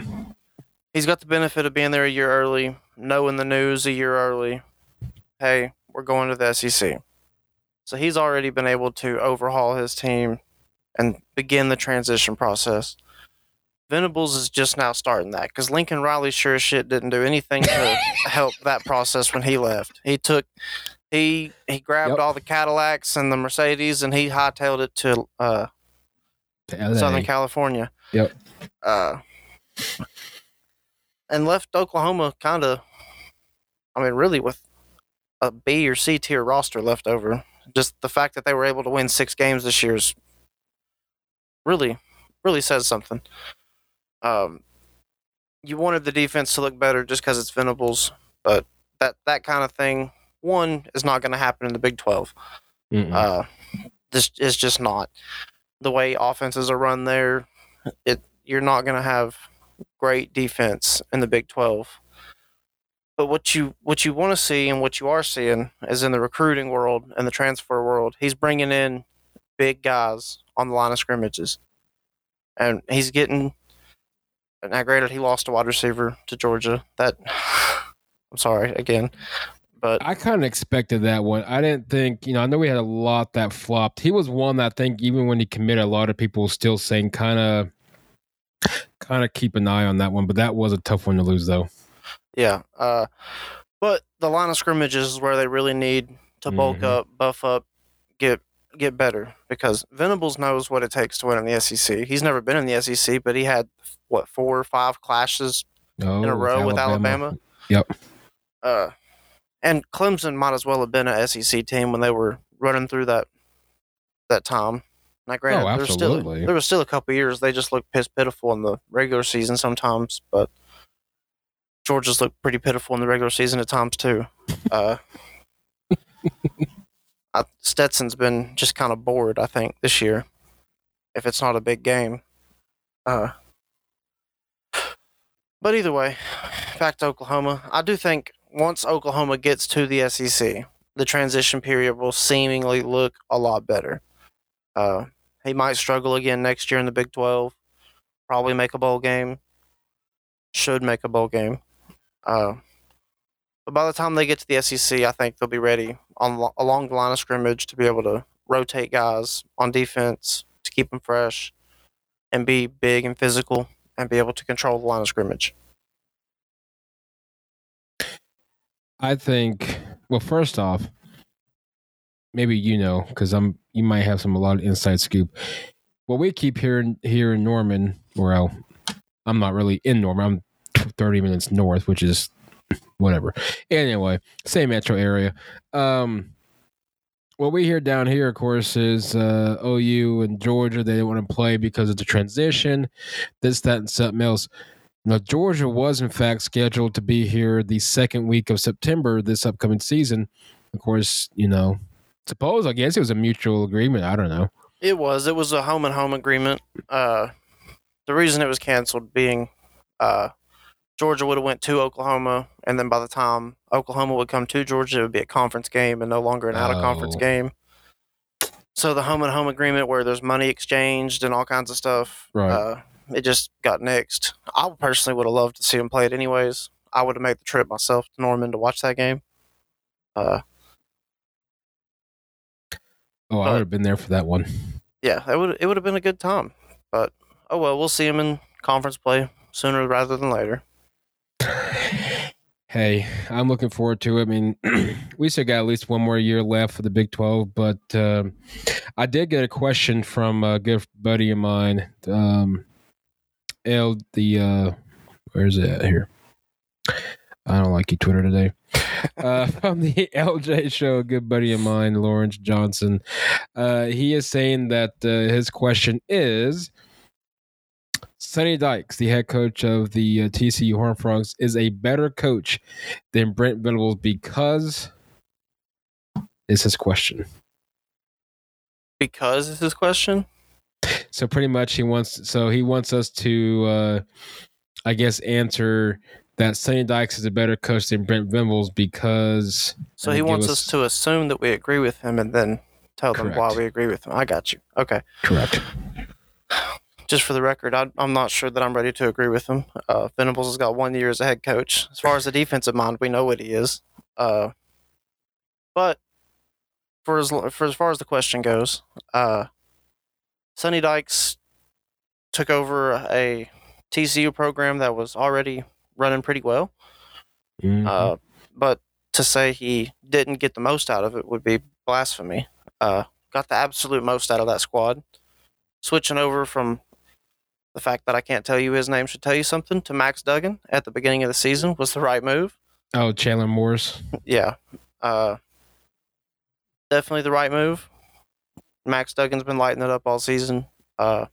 He's got the benefit of being there a year early, knowing the news a year early. Hey, we're going to the SEC. So he's already been able to overhaul his team and begin the transition process. Venables is just now starting that because Lincoln Riley sure as shit didn't do anything to help that process when he left. He took, he he grabbed Yep. all the Cadillacs and the Mercedes and he hightailed it to uh, To Southern California. Yep. Uh, and left Oklahoma kind of, I mean, really with a B or C tier roster left over. Just the fact that they were able to win six games this year is really, really says something. Um, you wanted the defense to look better just because it's Venables, but that that kind of thing, one, is not going to happen in the Big Twelve. Mm-mm. Uh, this is just not the way offenses are run there. It you're not going to have great defense in the Big 12. But what you what you want to see and what you are seeing is in the recruiting world and the transfer world, he's bringing in big guys on the line of scrimmages, and he's getting. Now, granted, he lost a wide receiver to Georgia. That I'm sorry again, but I kind of expected that one. I didn't think, you know, I know we had a lot that flopped. He was one that I think even when he committed, a lot of people still saying kind of, kind of keep an eye on that one. But that was a tough one to lose, though. Yeah. Uh, but the line of scrimmage is where they really need to bulk Mhm. up, buff up, get get better because Venables knows what it takes to win in the SEC. He's never been in the SEC, but he had what four or five clashes Oh, in a row with Alabama. Yep. Uh, and Clemson might as well have been a SEC team when they were running through that that time. Now, granted, Oh, there was still absolutely. there was still a couple years they just looked piss pitiful in the regular season sometimes, but Georgia's looked pretty pitiful in the regular season at times too. Uh, I, Stetson's been just kind of bored, I think, this year. If it's not a big game, uh, but either way, back to Oklahoma. I do think once Oklahoma gets to the SEC, the transition period will seemingly look a lot better. Uh, he might struggle again next year in the Big 12. Probably make a bowl game. Should make a bowl game. Uh, but by the time they get to the SEC, I think they'll be ready on along the line of scrimmage to be able to rotate guys on defense to keep them fresh and be big and physical and be able to control the line of scrimmage. I think. Well, first off, maybe you know because I'm. You might have some a lot of inside scoop. What we keep hearing here in Norman, well, I'm not really in Norman. I'm 30 minutes north, which is whatever. Anyway, same metro area. Um, what we hear down here, of course, is uh, OU and Georgia. They didn't want to play because of the transition, this, that, and something else. Now, Georgia was in fact scheduled to be here the second week of September this upcoming season. Of course, you know, suppose I guess it was a mutual agreement. I don't know. It was. It was a home and home agreement. Uh, the reason it was canceled being uh, Georgia would have went to Oklahoma, and then by the time Oklahoma would come to Georgia, it would be a conference game and no longer an out of conference Oh. game. So the home and home agreement, where there's money exchanged and all kinds of stuff, Right. uh, it just got nixed. I personally would have loved to see them play it anyways. I would have made the trip myself to Norman to watch that game. Uh, Oh, I would have been there for that one. yeah, it would it would have been a good time. But oh well, we'll see him in conference play sooner rather than later. Hey, I'm looking forward to it. I mean, we still got at least one more year left for the Big 12, but um, I did get a question from a good buddy of mine. Um, L, the, uh, where's it at here? I don't like you, Twitter today. uh, from the LJ show, a good buddy of mine, Lawrence Johnson. Uh, he is saying that uh, his question is Sonny Dykes, the head coach of the uh, TCU Horned Frogs, is a better coach than Brent Venables because is his question. Because is his question. So pretty much he wants so he wants us to uh I guess answer that Sonny Dykes is a better coach than Brent Venables because So he wants us- us to assume that we agree with him and then tell them why we agree with him. I got you. Okay. correct. Just for the record, I, I'm not sure that I'm ready to agree with him. Uh, Venables has got one year as a head coach. As far as the defensive mind, we know what he is. Uh, but for as for as far as the question goes, uh, Sonny Dykes took over a TCU program that was already running pretty well. Mhm. Uh, but to say he didn't get the most out of it would be blasphemy. Uh, got the absolute most out of that squad. Switching over from the fact that I can't tell you his name should tell you something to Max Duggan at the beginning of the season was the right move. oh Chandler Morris. Yeah. Uh, definitely the right move. Max Duggan's been lighting it up all season. Uh,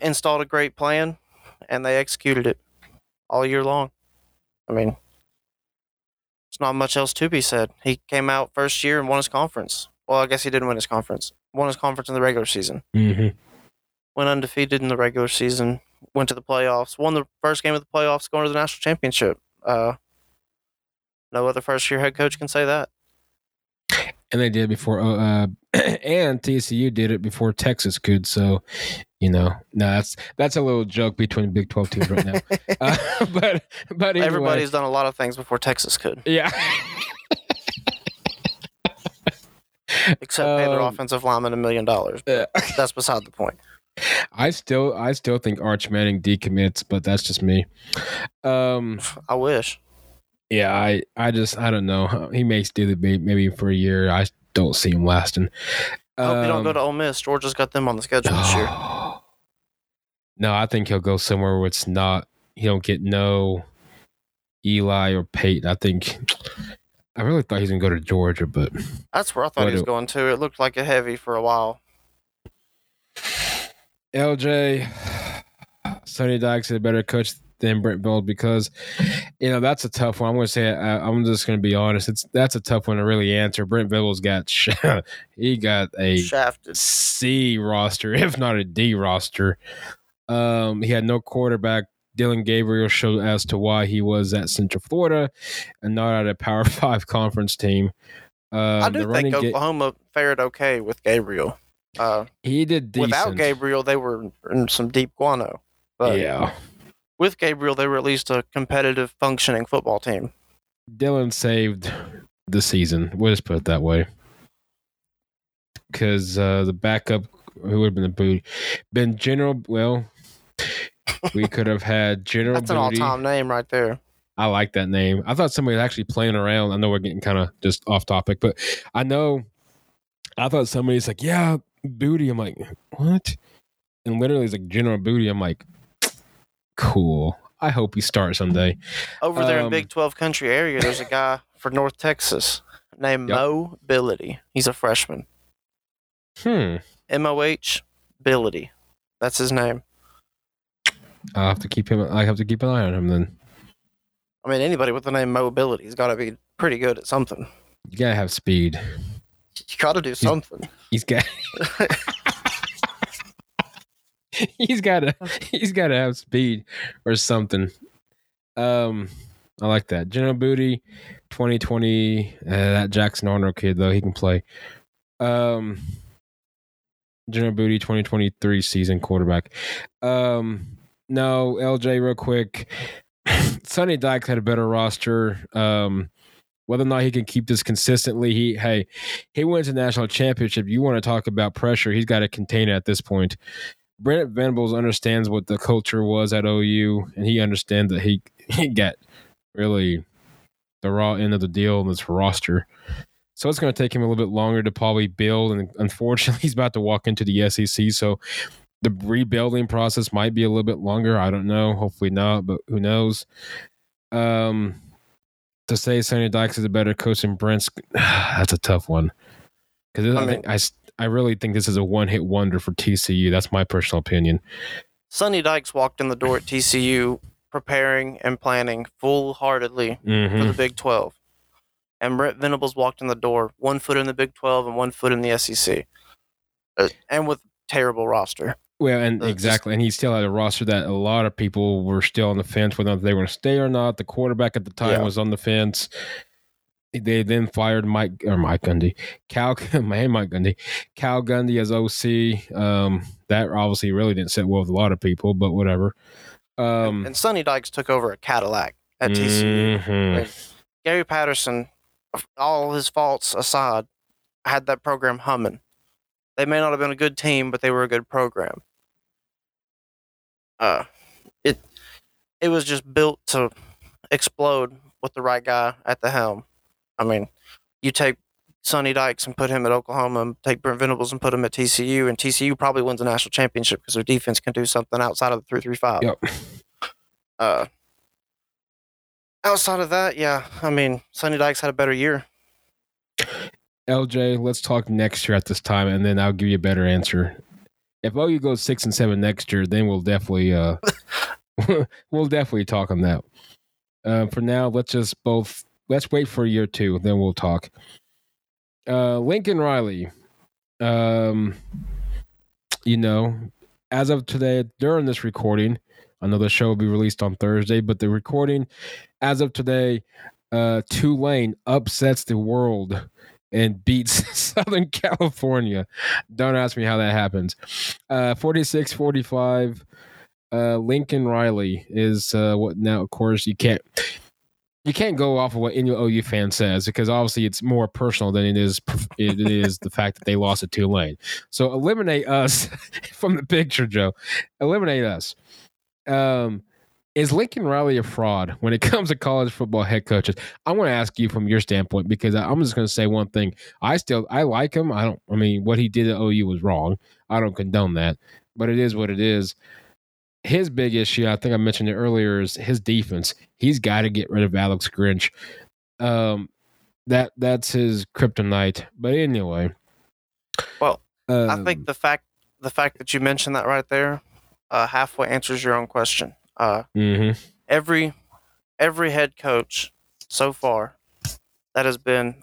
installed a great plan, and they executed it all year long. I mean, it's not much else to be said. He came out first year and won his conference. Well, I guess he didn't win his conference. Won his conference in the regular season. hmm Went undefeated in the regular season. Went to the playoffs. Won the first game of the playoffs, going to the national championship. Uh, no other first year head coach can say that. And they did before uh and TCU did it before Texas could, so you know, no, that's that's a little joke between Big Twelve teams right now. uh, but but anyway, Everybody's done a lot of things before Texas could, yeah. except pay their Um, offensive lineman a million dollars. Yeah. That's beside the point. I still I still think Arch Manning decommits, but that's just me. Um I wish. Yeah, I I just I don't know. He makes do the bait maybe for a year. I don't see him lasting. I hope you don't go Um, to Ole Miss. Georgia's got them on the schedule this year. No, I think he'll go somewhere where it's not he don't get no Eli or Peyton. I think I really thought he was gonna go to Georgia, but That's where I thought he was do- going to. It looked like a heavy for a while. LJ, Sonny Dykes is a better coach than Brent Venables because you know that's a tough one. I'm gonna say I, I'm just gonna be honest. It's that's a tough one to really answer. Brent Venables got he got a Shafted. C roster, if not a D roster. Um, he had no quarterback. Dillon Gabriel showed as to why he was at Central Florida and not at a Power Five conference team. Um, I do think running ga- Oklahoma fared okay with Gabriel. Uh, he did decent. without Gabriel, they were in some deep guano. But yeah, with Gabriel, they were at least a competitive, functioning football team. Dillon saved the season. We'll just put it that way. Because uh, the backup, who would have been the boot, been General. Well, we could have had General. That's an Booty. all-time name right there. I like that name. I thought somebody was actually playing around. I know we're getting kind of just off topic, but I know. I thought somebody's like, "Yeah, Booty." I'm like, "What?" And literally, it's like General Booty. I'm like, "Cool." I hope he starts someday. Over there in Um, Big 12 country area, there's a guy for North Texas named Yep. Mo Billity. He's a freshman. Hmm. M O H Billity. That's his name. I have to keep him. I have to keep an eye on him. Then I mean, anybody with the name Mobility's got to be pretty good at something. you gotta have speed. You got to do something. He's got. he's gotta. He's gotta have speed or something. Um, I like that. General Booty, twenty twenty. Uh, that Jackson Arnold kid though, he can play. Um, General Booty, twenty twenty three season quarterback. Um, no, LJ, real quick. Sonny Dykes had a better roster. Um, whether or not he can keep this consistently, he hey, he wins a national championship. You want to talk about pressure? He's got to contain it at this point. Brent Venables understands what the culture was at OU, and he understands that he he got really the raw end of the deal in this roster. So it's going to take him a little bit longer to probably build, and unfortunately, he's about to walk into the SEC. So the rebuilding process might be a little bit longer. I don't know. Hopefully not, but who knows? Um, to say Sonny Dykes is a better coach than Brent's, that's a tough one. Because I, think I, I really think this is a one hit wonder for TCU. That's my personal opinion. Sonny Dykes walked in the door at TCU preparing and planning full heartedly for hmm the Big 12. And Brent Venables walked in the door, one foot in the Big 12 and one foot in the SEC. Uh, and with terrible roster. Well, and Uh, exactly, and he still had a roster that a lot of people were still on the fence whether they were going to stay or not. The quarterback at the time Yeah. was on the fence. They then fired Mike or Mike Gundy, Cal, man, Mike Gundy, Cal Gundy as OC. Um, that obviously really didn't sit well with a lot of people, but whatever. Um, and Sonny Dykes took over a Cadillac at TCU. mhm. Gary Patterson, all his faults aside, had that program humming. They may not have been a good team, but they were a good program. Uh, it it was just built to explode with the right guy at the helm. I mean, you take Sonny Dykes and put him at Oklahoma, and take Brent Venables and put him at TCU, and TCU probably wins a national championship because their defense can do something outside of the three three five. Yep. Uh, outside of that, yeah, I mean, Sonny Dykes had a better year. LJ, let's talk next year at this time, and then I'll give you a better answer. If OU goes six and seven next year, then we'll definitely uh, we'll definitely talk on that. Uh, for now, let's just both let's wait for year two, then we'll talk. Uh, Lincoln Riley, um, you know, as of today, during this recording, I know the show will be released on Thursday, but the recording, as of today, uh, Tulane upsets the world and beats Southern California. Don't ask me how that happens. Uh 46 45. Uh Lincoln Riley is uh what now of course you can't you can't go off of what any OU fan says because obviously it's more personal than it is it is the fact that they lost to Tulane. So eliminate us from the picture, Joe. Eliminate us. Um is Lincoln Riley a fraud when it comes to college football head coaches? I want to ask you from your standpoint because I'm just going to say one thing. I still I like him. I don't. I mean, what he did at OU was wrong. I don't condone that, but it is what it is. His big issue, I think I mentioned it earlier, is his defense. He's got to get rid of Alex Grinch. Um, that that's his kryptonite. But anyway, Well, I um, think the fact the fact that you mentioned that right there uh, halfway answers your own question. Uh, mhm. every every head coach so far that has been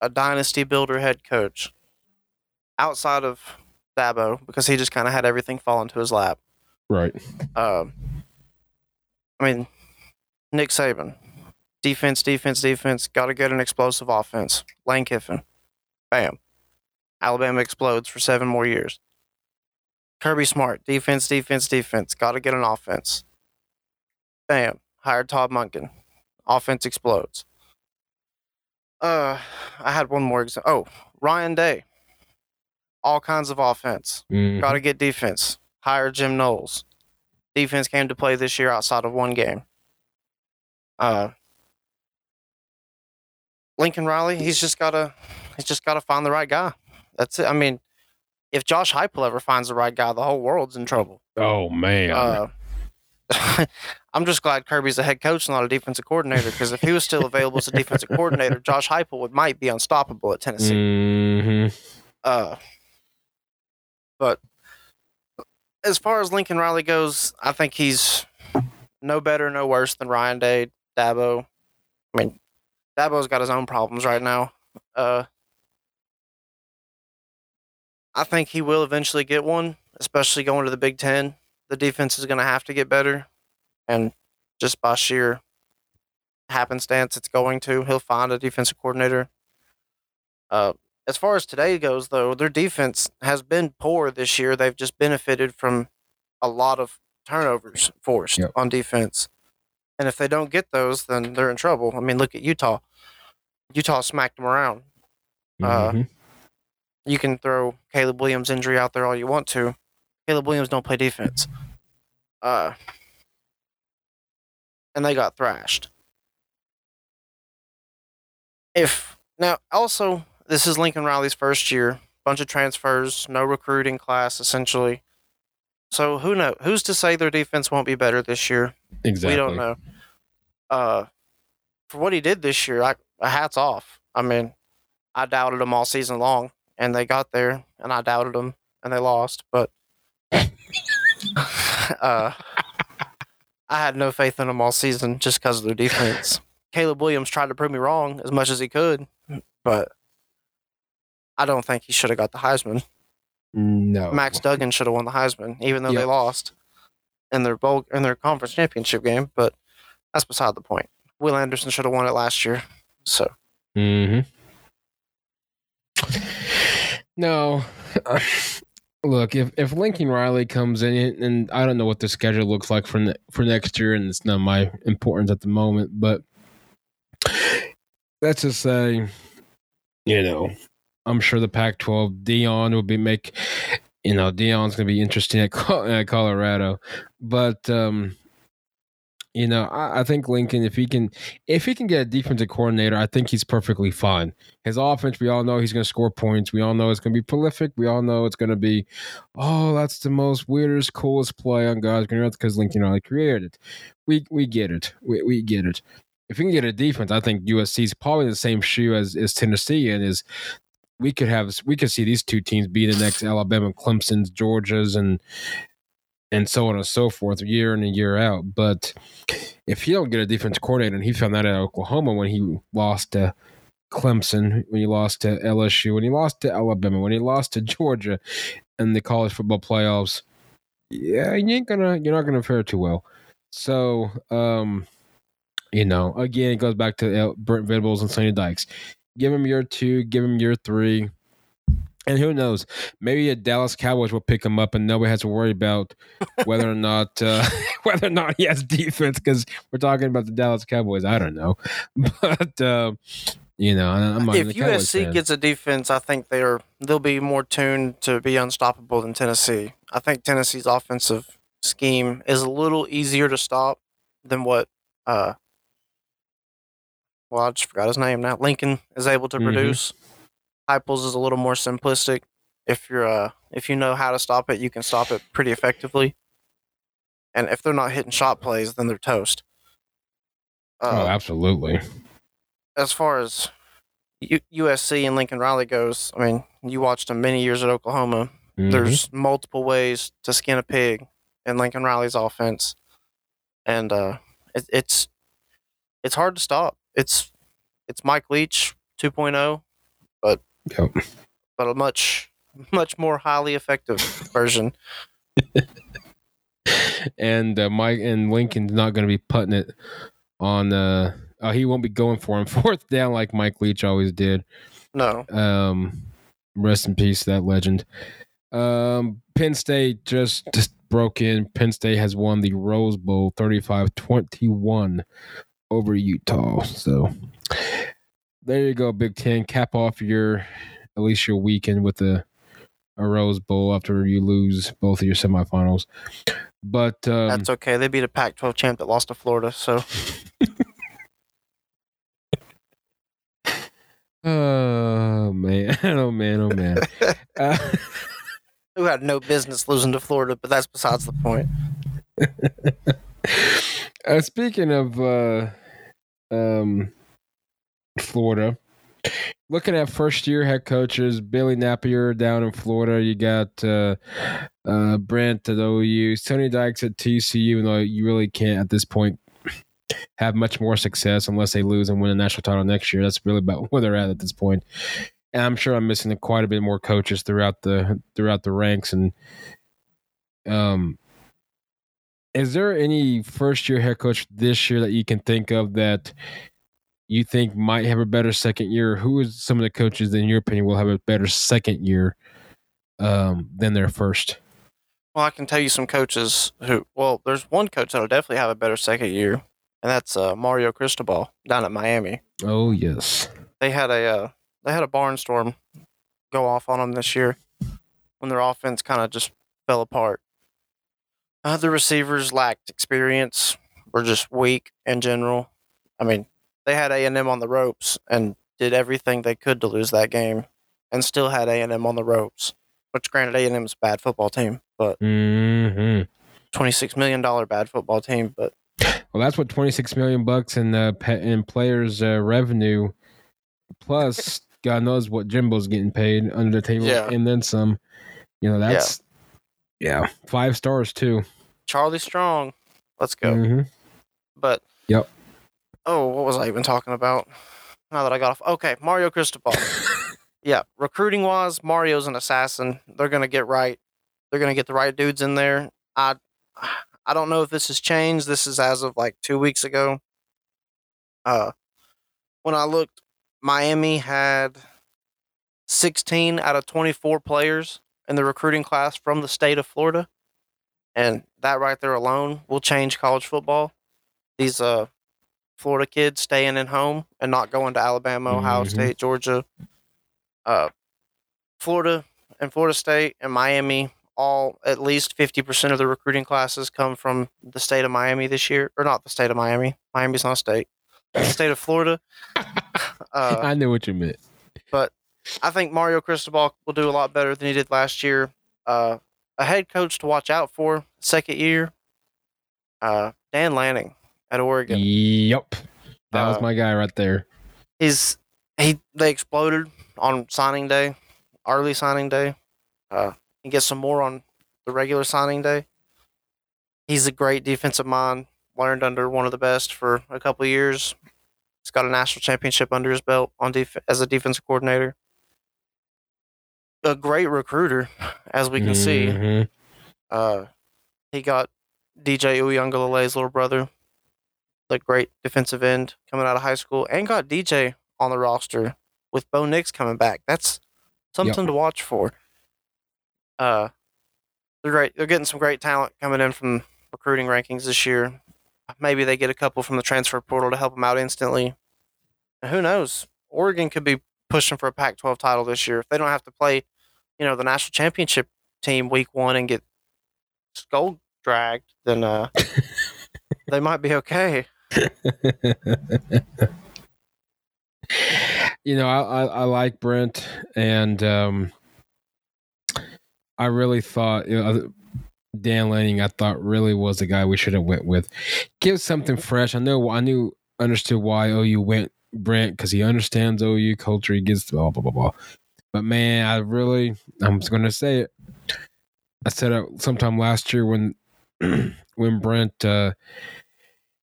a dynasty builder head coach outside of Dabo because he just kind of had everything fall into his lap. Right. Um, I mean, Nick Saban, defense, defense, defense. Got to get an explosive offense. Lane Kiffin, bam. Alabama explodes for seven more years. Kirby Smart, defense, defense, defense. Got to get an offense. Bam. Hired Todd Monken. Offense explodes. Uh, I had one more example. Oh, Ryan Day. All kinds of offense. Mhm. Got to get defense. Hire Jim Knowles. Defense came to play this year outside of one game. Uh, Lincoln Riley, he's just gotta, he's just gotta find the right guy. That's it. I mean, if Josh Heupel ever finds the right guy, the whole world's in trouble. Oh man. Uh, I'm just glad Kirby's a head coach, and not a defensive coordinator. Because if he was still available as a defensive coordinator, Josh Heupel would might be unstoppable at Tennessee. Mhm. Uh, but as far as Lincoln Riley goes, I think he's no better, no worse than Ryan Day, Dabo. I mean, Dabo's got his own problems right now. Uh, I think he will eventually get one, especially going to the Big Ten. The defense is going to have to get better, and just by sheer happenstance, it's going to. He'll find a defensive coordinator. Uh, as far as today goes, though, their defense has been poor this year. They've just benefited from a lot of turnovers forced Yep. on defense. And if they don't get those, then they're in trouble. I mean, look at Utah. Utah smacked them around. Uh, Mhm. You can throw Caleb Williams' injury out there all you want to. Caleb Williams don't play defense. Uh, and they got thrashed. If now also this is Lincoln Riley's first year, bunch of transfers, no recruiting class essentially. So who know who's to say their defense won't be better this year? exactly. We don't know. Uh, for what he did this year, I hats off. I mean, I doubted him all season long, and they got there, and I doubted them, and they lost. But uh, I had no faith in them all season just because of their defense. Caleb Williams tried to prove me wrong as much as he could, but I don't think he should have got the Heisman. No. Max Duggan should have won the Heisman, even though they lost in their bowl in their conference championship game. But that's beside the point. Will Anderson should have won it last year. So hmm No. Look, if if Lincoln Riley comes in, and I don't know what the schedule looks like for ne- for next year, and it's not my importance at the moment, but let's just say, you know, I'm sure the Pac-12 Deion will be make, you know, Deion's gonna be interesting at, Colorado, but um, you know, I, I think Lincoln, if he can, if he can get a defensive coordinator, I think he's perfectly fine. His offense, we all know he's going to score points. We all know it's going to be prolific. We all know it's going to be, oh, that's the most weirdest, coolest play on God's green earth because Lincoln Riley created it. We we get it. We we get it. If we can get a defense, I think USC is probably in the same shoe as, as Tennessee, and is we could have we could see these two teams be the next Alabama, Clemson's, Georgia's, and and so on and so forth, year in and year out. But if he don't get a defense coordinator, and he found that at Oklahoma when he lost to Clemson, when he lost to LSU, when he lost to Alabama, when he lost to Georgia in the college football playoffs, yeah, you ain't gonna you're not gonna fare too well. So, um, you know, again, it goes back to Brent Venables and Sonny Dykes. Give him year two, give him year three. And who knows? Maybe a Dallas Cowboys will pick him up, and nobody has to worry about whether or not uh, whether or not he has defense because we're talking about the Dallas Cowboys. I don't know, but uh, you know, I'm not if even a Cowboys USC fan. gets a defense, I think they're they'll be more tuned to be unstoppable than Tennessee. I think Tennessee's offensive scheme is a little easier to stop than what uh well I just forgot his name now. Lincoln is able to Mhm. produce. Heupel's is a little more simplistic. If you're uh if you know how to stop it, you can stop it pretty effectively. and if they're not hitting shot plays, then they're toast. oh, Uh, absolutely. as far as U- USC and Lincoln Riley goes, I mean, you watched them many years at Oklahoma. Mhm. There's multiple ways to skin a pig in Lincoln Riley's offense, and uh, it, it's it's hard to stop. It's it's Mike Leach 2.0, Yep. but a much much more highly effective version. and uh, Mike and Lincoln's not going to be putting it on. Uh, uh, he won't be going for him fourth down like Mike Leach always did. No, Um, rest in peace, that legend. Um, Penn State just, just broke in. Penn State has won the Rose Bowl 35 21 over Utah. So there you go, Big Ten. Cap off your, at least your weekend with a, a Rose Bowl after you lose both of your semifinals. But um, that's okay. They beat a Pac-12 champ that lost to Florida, so oh man, oh man, oh man. Uh, who had no business losing to Florida. But that's besides the point. uh, speaking of uh, um, Florida, looking at first year head coaches, Billy Napier down in Florida. You got uh, uh, Brent at OU, Tony Dykes at TCU. Though you really can't at this point have much more success unless they lose and win a national title next year. That's really about where they're at at this point. And I'm sure I'm missing quite a bit more coaches throughout the throughout the ranks. And um, is there any first year head coach this year that you can think of that you think might have a better second year? Who is some of the coaches, in your opinion, will have a better second year um, than their first? Well, I can tell you some coaches who. Well, there's one coach that'll definitely have a better second year, and that's uh, Mario Cristobal down at Miami. Oh yes, They had a uh, they had a barnstorm go off on them this year when their offense kind of just fell apart. Uh, the receivers lacked experience, were just weak in general. I mean, they had A and M on the ropes and did everything they could to lose that game, and still had A and M on the ropes. Which, granted, A and M's a bad football team, but hmm twenty six million dollar bad football team. But Well, that's what 26 million bucks in uh, in players uh, revenue, plus God knows what Jimbo's getting paid under the table, Yeah. and then some. You know that's yeah, five stars too. Charlie Strong, let's go. Mhm. But Yep. Oh, what was I even talking about? Now that I got off. Okay, Mario Cristobal. yeah, recruiting wise, Mario's an assassin. They're gonna get right. They're gonna get the right dudes in there. I I don't know if this has changed. This is as of like two weeks ago. Uh, when I looked, Miami had 16 out of 24 players in the recruiting class from the state of Florida, and that right there alone will change college football. These uh Florida kids staying in home and not going to Alabama, Ohio Mhm. State, Georgia, uh, Florida, and Florida State and Miami. All at least fifty percent of the recruiting classes come from the state of Miami this year, or not the state of Miami. Miami's not a state. The state of Florida. Uh, I knew what you meant. But I think Mario Cristobal will do a lot better than he did last year. Uh, a head coach to watch out for second year. Uh, Dan Lanning at Oregon. Yep, that was Uh, my guy right there. He's he they exploded on signing day, early signing day. Uh, he gets some more on the regular signing day. He's a great defensive mind. Learned under one of the best for a couple of years. He's got a national championship under his belt on def- as a defensive coordinator. A great recruiter, as we can see. Mhm. Uh, he got DJ Uiagalelei's little brother, the great defensive end coming out of high school, and got DJ on the roster with Bo Nix coming back. That's something to watch for. Uh, they're great. They're getting some great talent coming in from recruiting rankings this year. Maybe they get a couple from the transfer portal to help them out instantly. And who knows? Oregon could be pushing for a Pac-12 title this year if they don't have to play, you know, the national championship team week one and get skull dragged. Then uh, they might be okay. you know, I, I, I like Brent, and um, I really thought you know Dan Lanning, I thought really was the guy we should have went with. Give something fresh. I know I knew understood why OU went Brent because he understands OU culture. He gets blah blah blah blah. But man, I really I'm just gonna say it. I said it sometime last year when when Brent uh,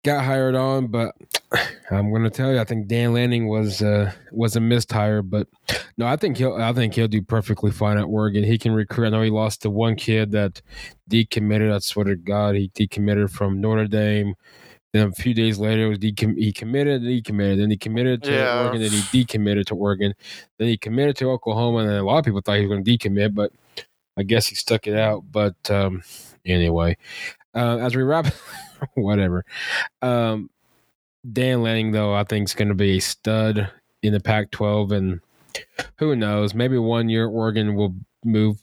got hired on, but I'm gonna tell you, I think Dan Lanning was uh, was a missed hire. But no, I think he'll I think he'll do perfectly fine at Oregon. He can recruit. I know he lost to one kid that decommitted. I swear to God, he decommitted from Notre Dame. Then a few days later, was decom- he committed, decommitted, then he committed to Yeah. Oregon, then he decommitted to Oregon, then he committed to Oklahoma, and then a lot of people thought he was going to decommit, but I guess he stuck it out. But um, anyway, uh, as we wrap, whatever. Um, Dan Lanning, though, I think is going to be a stud in the Pac-12, and who knows? Maybe one year Oregon will move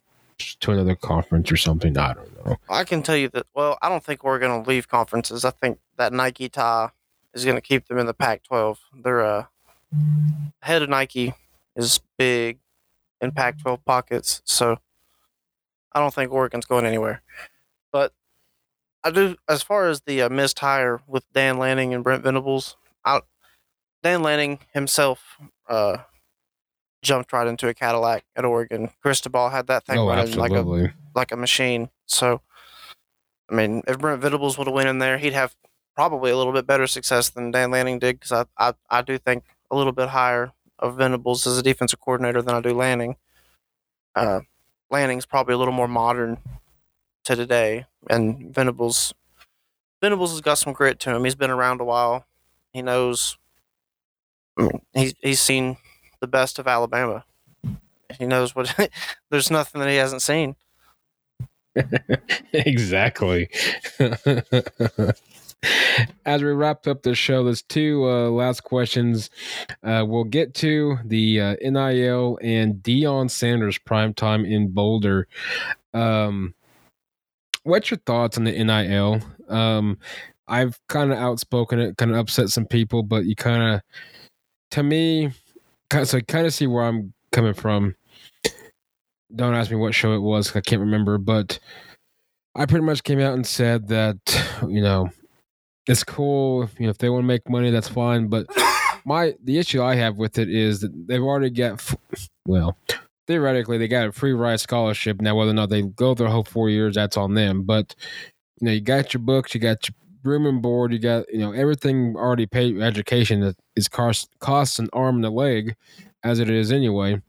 to another conference or something. I don't know. I can tell you that. Well, I don't think we're going to leave conferences. I think that Nike tie is going to keep them in the Pac-12. Their uh, head of Nike is big in Pac-12 pockets, so I don't think Oregon's going anywhere. But I do, as far as the uh, missed hire with Dan Lanning and Brent Venables, I, Dan Lanning himself uh, jumped right into a Cadillac at Oregon. Cristobal had that thing Oh, running like a like a machine. So, I mean, if Brent Venables would have went in there, he'd have probably a little bit better success than Dan Lanning did because I, I, I do think a little bit higher of Venables as a defensive coordinator than I do Lanning. Uh, Lanning's probably a little more modern to today, and Venables Venables has got some grit to him. He's been around a while. He knows. I mean, he's he's seen the best of Alabama. He knows what. there's nothing that he hasn't seen. exactly. As we wrap up the show, there's two uh, last questions uh, we'll get to the uh, NIL and Deion Sanders prime time in Boulder. Um, what's your thoughts on the NIL? Um, I've kind of outspoken it, kind of upset some people, but you kind of, to me, so kind of see where I'm coming from. Don't ask me what show it was; I can't remember, but I pretty much came out and said that you know it's cool. You know, if they want to make money, that's fine. But my the issue I have with it is that they've already got well, theoretically they got a free ride scholarship. Now whether or not they go their whole four years, that's on them. But you know, you got your books, you got your room and board, you got you know everything already paid. Education that is cost costs an arm and a leg, as it is anyway.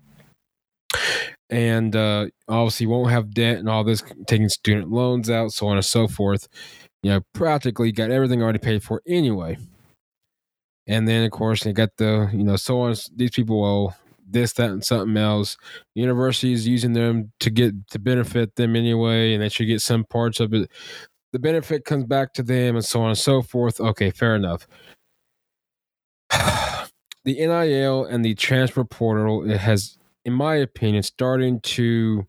And uh, obviously, you won't have debt and all this, taking student loans out, so on and so forth you know, practically got everything already paid for anyway. And then, of course, they got the, you know, so on. These people owe this, that, and something else. Is using them to get to benefit them anyway, and they should get some parts of it. The benefit comes back to them, and so on and so forth. Okay, fair enough. the NIL and the transfer portal it has, in my opinion, starting to.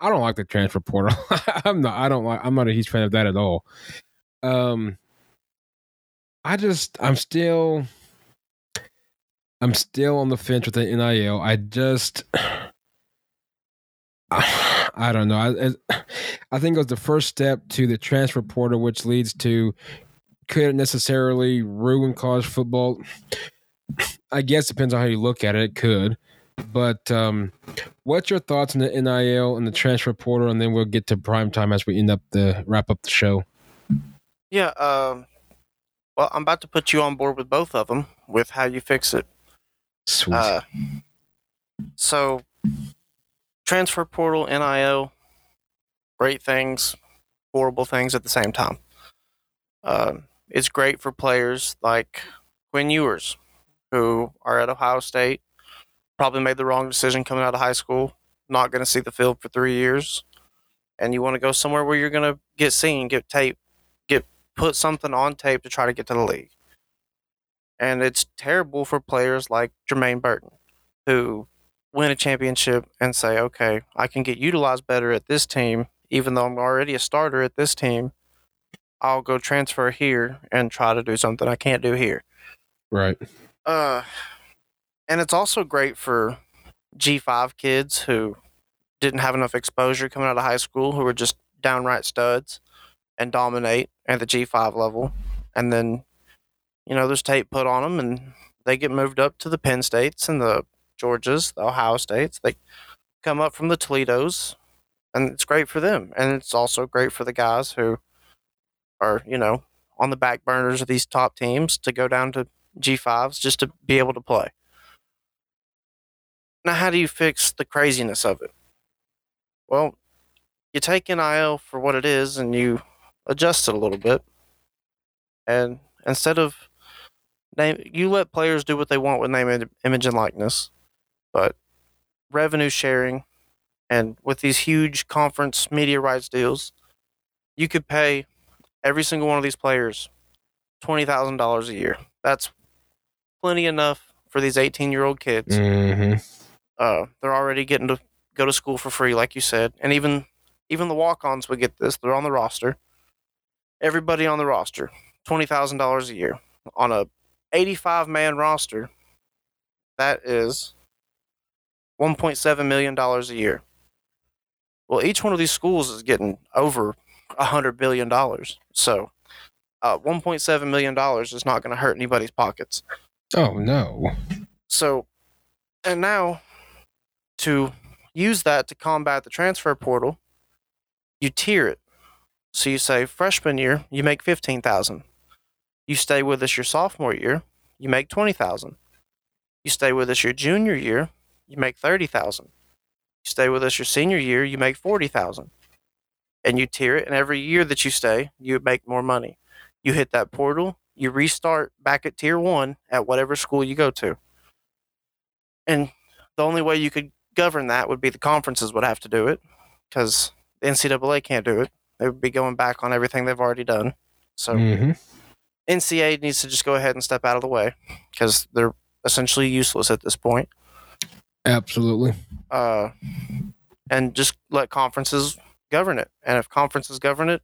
I don't like the transfer portal. I'm not. I don't like. I'm not a huge fan of that at all. Um, I just. I'm still. I'm still on the fence with the NIL. I just. I don't know. I, I think it was the first step to the transfer portal, which leads to could it necessarily ruin college football? I guess depends on how you look at it. It could. But um, what's your thoughts on the NIL and the transfer portal, and then we'll get to prime time as we end up the wrap up the show. Yeah. Um, well, I'm about to put you on board with both of them with how you fix it. Sweet. Uh, so, transfer portal, NIL, great things, horrible things at the same time. Um, it's great for players like Quinn Ewers, who are at Ohio State, probably made the wrong decision coming out of high school, not going to see the field for three years, and you want to go somewhere where you're going to get seen, get tape, get put something on tape to try to get to the league. And it's terrible for players like Jermaine Burton, who win a championship and say, okay, I can get utilized better at this team, even though I'm already a starter at this team. I'll go transfer here and try to do something I can't do here. right. Uh, and it's also great for G5 kids who didn't have enough exposure coming out of high school, who were just downright studs and dominate at the G5 level. And then, you know, there's tape put on them and they get moved up to the Penn States and the Georgias, the Ohio States. They come up from the Toledos and it's great for them. And it's also great for the guys who are, you know, on the back burners of these top teams to go down to G5s just to be able to play. Now, how do you fix the craziness of it? Well, you take NIL for what it is and you adjust it a little bit. And instead of name, you let players do what they want with name, image, and likeness, but revenue sharing and with these huge conference media rights deals, you could pay every single one of these players $20,000 a year. That's plenty enough for these 18 year old kids. Mm-hmm. Uh, they're already getting to go to school for free, like you said, and even even the walk ons would get this. They're on the roster. Everybody on the roster, twenty thousand dollars a year on a eighty-five man roster. That is one point seven million dollars a year. Well, each one of these schools is getting over a hundred billion dollars. So, uh, one point seven million dollars is not going to hurt anybody's pockets. Oh no. So, and now to use that to combat the transfer portal, you tier it. So you say freshman year, you make 15,000. You stay with us your sophomore year, you make 20,000. You stay with us your junior year, you make 30,000. You stay with us your senior year, you make 40,000. And you tier it and every year that you stay, you make more money. You hit that portal, you restart back at tier 1 at whatever school you go to. And the only way you could govern that would be the conferences would have to do it because the NCAA can't do it. They would be going back on everything they've already done. So Mm-hmm. NCAA needs to just go ahead and step out of the way because they're essentially useless at this point. Absolutely. Uh, and just let conferences govern it. And if conferences govern it,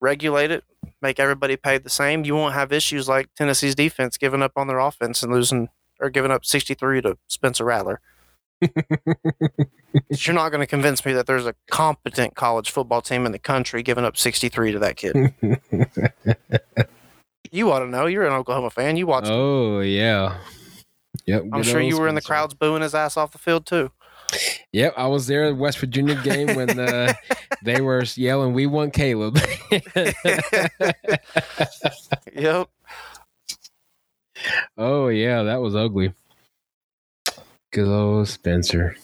regulate it, make everybody pay the same, you won't have issues like Tennessee's defense giving up on their offense and losing or giving up 63 to Spencer Rattler. You're not going to convince me that there's a competent college football team in the country giving up 63 to that kid. you ought to know. You're an Oklahoma fan. You watch. oh yeah. Yep. I'm sure you were in the crowds booing his ass off the field too. Yep, I was there at West Virginia game when uh, they were yelling, "We want Caleb." Yep. oh yeah, that was ugly. Good old Spencer.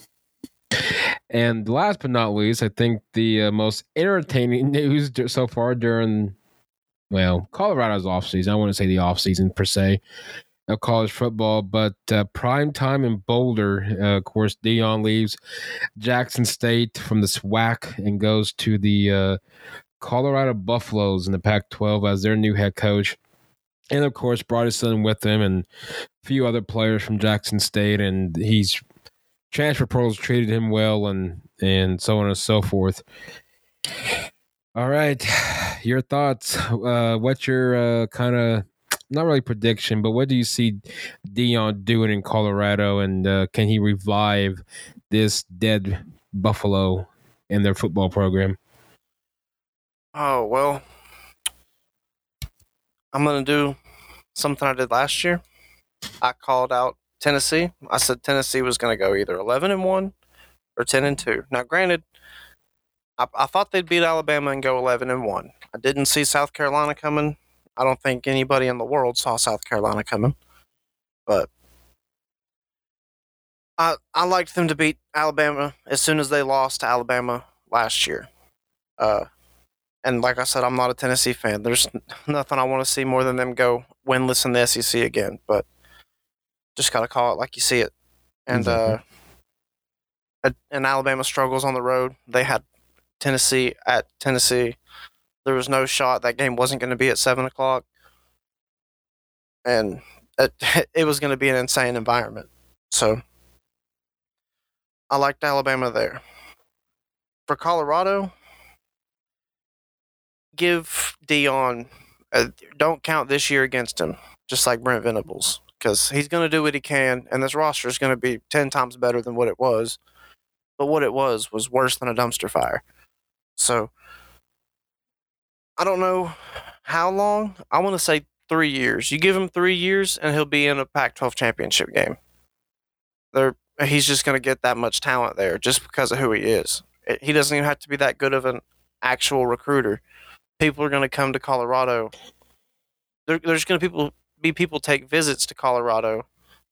And last but not least, I think the uh, most entertaining news so far during, well, Colorado's offseason. I want to say the offseason per se of college football, but uh, prime time in Boulder. Uh, of course, Deion leaves Jackson State from the SWAC and goes to the uh, Colorado Buffaloes in the Pac 12 as their new head coach. And of course, brought his son with him and a few other players from Jackson State. And he's transfer portals treated him well and, and so on and so forth. All right. Your thoughts. Uh, what's your uh, kind of not really prediction, but what do you see Deion doing in Colorado, and uh, can he revive this dead Buffalo in their football program? Oh well, I'm gonna do something I did last year. I called out Tennessee. I said Tennessee was gonna go either 11 and one or 10 and two. Now, granted, I, I thought they'd beat Alabama and go 11 and one. I didn't see South Carolina coming. I don't think anybody in the world saw South Carolina coming, but I I liked them to beat Alabama as soon as they lost to Alabama last year. Uh, and like I said, I'm not a Tennessee fan. There's nothing I want to see more than them go winless in the SEC again. But just gotta call it like you see it. And uh, and- and Alabama struggles on the road. They had Tennessee at Tennessee. There was no shot that game wasn't going to be at seven o'clock, and it, it was going to be an insane environment. So I liked Alabama there. For Colorado, give Deion. Uh, don't count this year against him, just like Brent Venables, because he's going to do what he can, and this roster is going to be ten times better than what it was. But what it was was worse than a dumpster fire. So I don't know how long. I want to say three years. You give him three years, and he'll be in a Pac-12 championship game. There, he's just going to get that much talent there just because of who he is. He doesn't even have to be that good of an actual recruiter. People are going to come to Colorado. There, there's going to people be people take visits to Colorado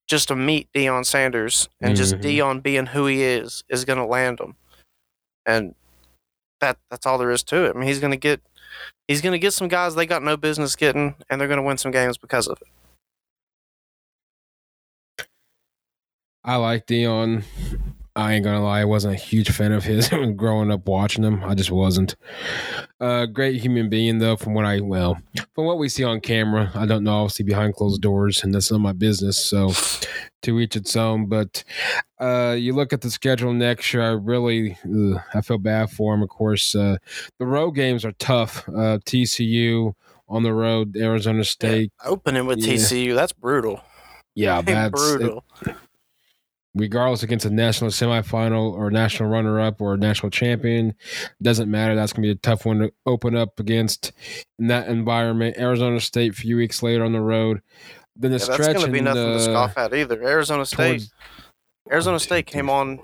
just to meet Deion Sanders, and just Mhm. Deion being who he is is going to land him. And that that's all there is to it. I mean, he's going to get he's going to get some guys they got no business getting, and they're going to win some games because of it. I like Deion. I ain't gonna lie, I wasn't a huge fan of his growing up watching him. I just wasn't. Uh, great human being though, from what I well, from what we see on camera. I don't know, obviously behind closed doors, and that's not my business. So, to each its own. But uh, you look at the schedule next year. I really, ugh, I feel bad for him. Of course, uh, the road games are tough. Uh, TCU on the road, Arizona State. Opening with Yeah. TCU, that's brutal. Yeah, that's brutal. Regardless against a national semifinal or national runner up or a national champion, doesn't matter. That's going to be a tough one to open up against in that environment. Arizona State a few weeks later on the road. Then the Yeah, that's going to be in, nothing to uh, scoff at either. Arizona State, towards- Arizona State came on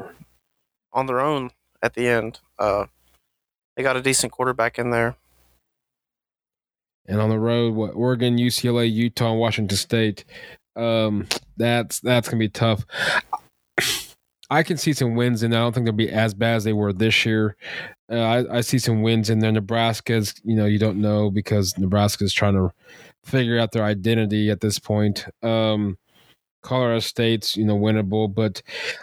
on their own at the end. Uh, they got a decent quarterback in there. and on the road, what Oregon, UCLA, Utah, and Washington State. Um, that's that's gonna be tough. I can see some wins, and I don't think they'll be as bad as they were this year. Uh, I, I see some wins in there. Nebraska's, you know, you don't know because Nebraska's trying to figure out their identity at this point. Um, Colorado State's, you know, winnable, but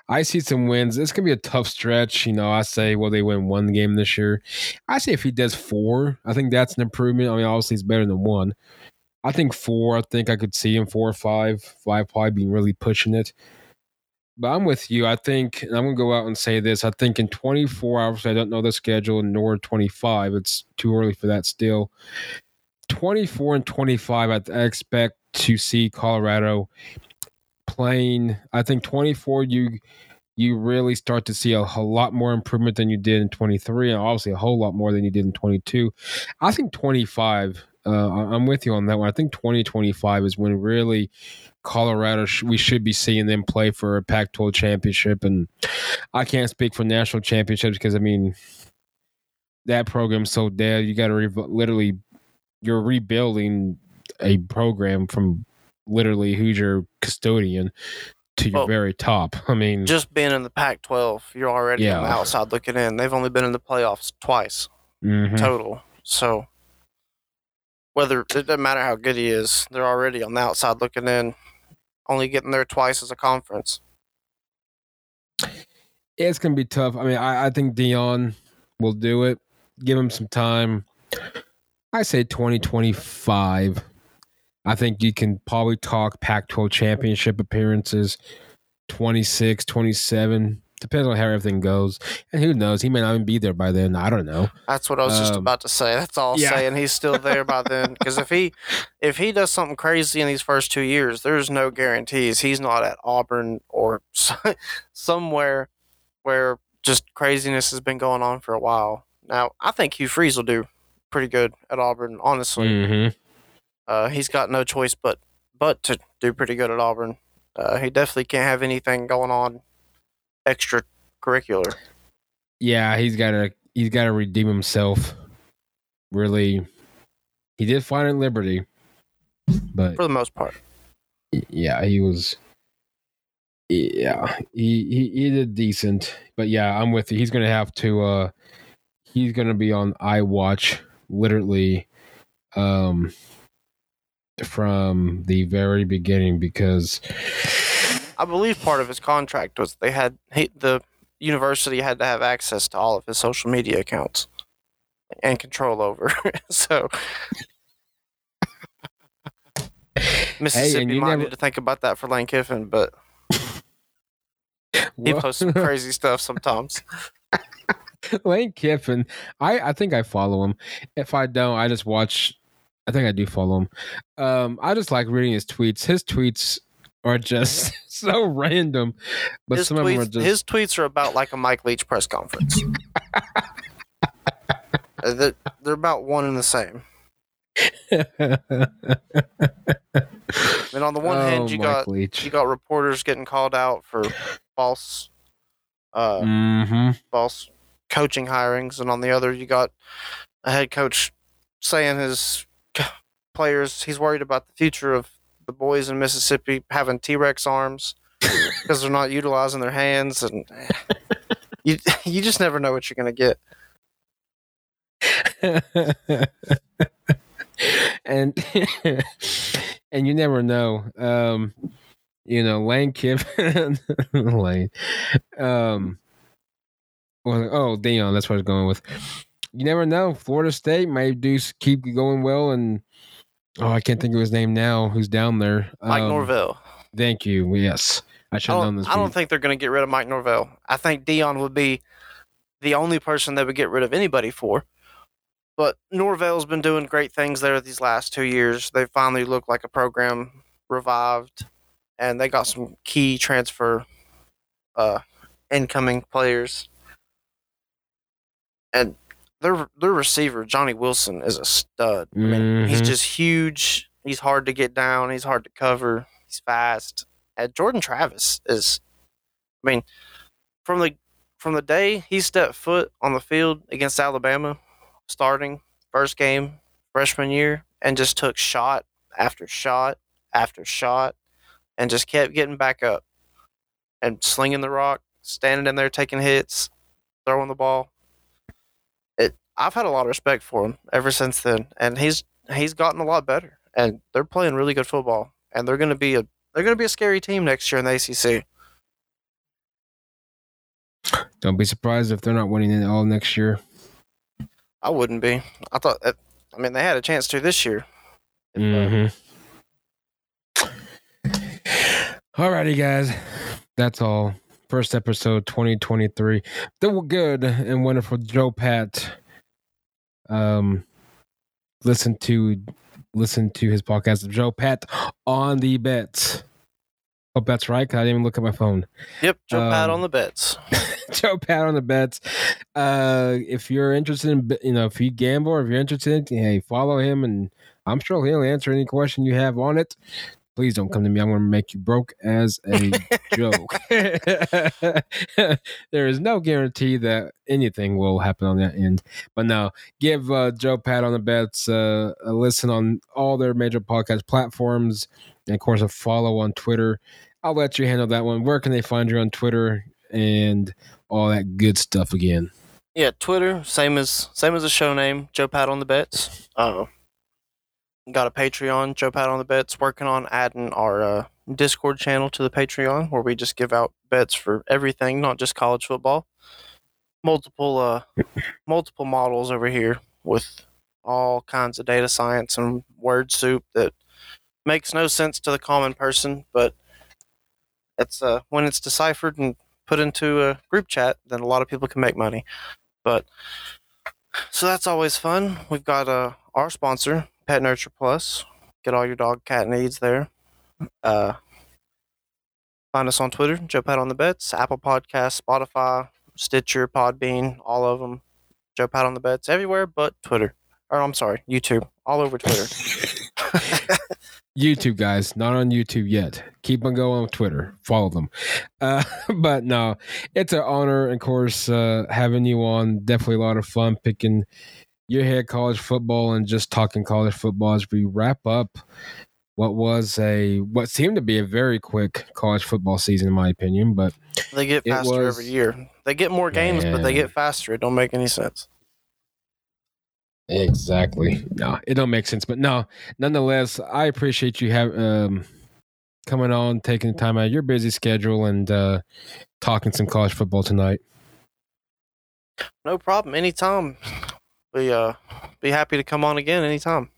I see some wins. It's gonna be a tough stretch. You know, I say, well, they win one game this year. I say if he does four, I think that's an improvement. I mean, obviously it's better than one. I think four. I think I could see him four or five. Five probably being really pushing it. But I'm with you. I think and I'm gonna go out and say this. I think in 24 hours, I don't know the schedule, nor 25. It's too early for that still. 24 and 25, I, expect to see Colorado playing. I think 24, you you really start to see a, whole lot more improvement than you did in 23, and obviously a whole lot more than you did in 22. I think 25. Uh, I'm with you on that one. I think 2025 is when really Colorado we should be seeing them play for a Pac-12 championship, and I can't speak for national championships because I mean that program's so dead. You got to re- literally you're rebuilding a program from literally who's your custodian to your Well, very top. I mean, Just being in the Pac-12, you're already on the Yeah. outside looking in. They've only been in the playoffs twice mhm. total. So whether it doesn't matter how good he is, they're already on the outside looking in, only getting there twice as a conference. it's gonna be tough. I mean, I, I think Deion will do it. Give him some time. I say 2025. I think you can probably talk Pac 12 championship appearances 26, 27. Depends on how everything goes. And who knows? He may not even be there by then. I don't know. That's what I was just Um, about to say. That's all I'm yeah. saying. He's still there by then. Because if he if he does something crazy in these first two years, there's no guarantees he's not at Auburn or somewhere where just craziness has been going on for a while. Now, I think Hugh Freeze will do pretty good at Auburn. Honestly, hmm uh, he's got no choice but but to do pretty good at Auburn. Uh, he definitely can't have anything going on extracurricular. Yeah, he's gotta he's gotta redeem himself. Really. He did find it Liberty. But for the most part. yeah, he was. Yeah, he, he he did decent, but yeah, I'm with you. He's gonna have to. uh He's gonna be on iWatch literally, um, from the very beginning because I believe part of his contract was they had he, the university had to have access to all of his social media accounts and control over. so Mississippi you might never- need to think about that for Lane Kiffin, but he posts some crazy stuff sometimes. Lane Kiffin. I I think I follow him. If I don't, I just watch. I think I do follow him. Um, I just like reading his tweets. His tweets are just so random, but his, some of them are just his tweets are about like a Mike Leach press conference. Uh, they're, they're about one and the same. and on the one Oh, hand, you Mike got Leach. you got reporters getting called out for false, uh, Mm-hmm. false coaching hirings, and on the other, you got a head coach saying his players he's worried about the future of the boys in Mississippi having T Rex arms because they're not utilizing their hands, and you you just never know what you're gonna get. and and you never know. Um, you know, Lane Kiffin, Lane. Um, well, oh, Deion, that's what I was going with. You never know. Florida State may do keep going well, and oh, I can't think of his name now. Who's down there? Mike Um, Norvell. Thank you. Yes, I should have known don't, this. I don't week. think they're going to get rid of Mike Norvell. I think Deion would be the only person they would get rid of anybody for. But Norvell's been doing great things there these last two years. They finally look like a program revived, and they got some key transfer uh, incoming players. And their their receiver Johnny Wilson is a stud. I mean, he's Mhm. just huge. He's hard to get down. He's hard to cover. He's fast. And Jordan Travis is, I mean, from the from the day he stepped foot on the field against Alabama, starting first game freshman year, and just took shot after shot after shot, and just kept getting back up and slinging the rock, standing in there taking hits, throwing the ball. I've had a lot of respect for him ever since then, and he's he's gotten a lot better, and they're playing really good football, and they're going to be a they're going to be a scary team next year in the ACC. Don't be surprised if they're not winning it all next year. I wouldn't be. I thought. That, I mean, they had a chance to this year. Uh, Mm-hmm. Alrighty, guys. That's all. First episode 2023. The good and wonderful Joe Pat. Um listen to listen to his podcast Joe Pat on the bets. Hope that's right, 'cause I didn't even look at my phone. Yep, Joe Pat Um, on the bets. Joe Pat on the bets. Uh, if you're interested in, you know, if you gamble or if you're interested, hey, follow him, and I'm sure he'll answer any question you have on it. Please don't come to me. I'm going to make you broke as a joke. there is no guarantee that anything will happen on that end. But no, give uh, Joe Pat on the bets uh, a listen on all their major podcast platforms, and of course a follow on Twitter. I'll let you handle that one. Where can they find you on Twitter and all that good stuff again? Yeah, Twitter, same as same as the show name, Joe Pat on the bets. Uh, got a Patreon, Joe Pat on the bets. Working on adding our uh, Discord channel to the Patreon, where we just give out bets for everything, not just college football. Multiple uh, multiple models over here with all kinds of data science and word soup that makes no sense to the common person, but it's uh, when it's deciphered and put into a group chat, then a lot of people can make money. But so that's always fun. We've got uh, our sponsor, Pet Nurture Plus. Get all your dog cat needs there. Uh, find us on Twitter, Joe Pat on the Bets, Apple Podcasts, Spotify, Stitcher, Podbean, all of them. Joe Pat on the Bets everywhere but Twitter. Or I'm sorry, YouTube, all over Twitter. YouTube guys, not on YouTube yet. Keep on going on Twitter. Follow them. Uh, but no, it's an honor, of course, uh, having you on. Definitely a lot of fun picking your head college football and just talking college football as we wrap up what was a what seemed to be a very quick college football season, in my opinion. But they get faster was- every year. They get more games, but they get faster. It don't make any sense. Exactly. No, it don't make sense. But no, nonetheless, I appreciate you have um coming on, taking time out of your busy schedule and uh talking some college football tonight. No problem. Anytime. We uh be happy to come on again anytime.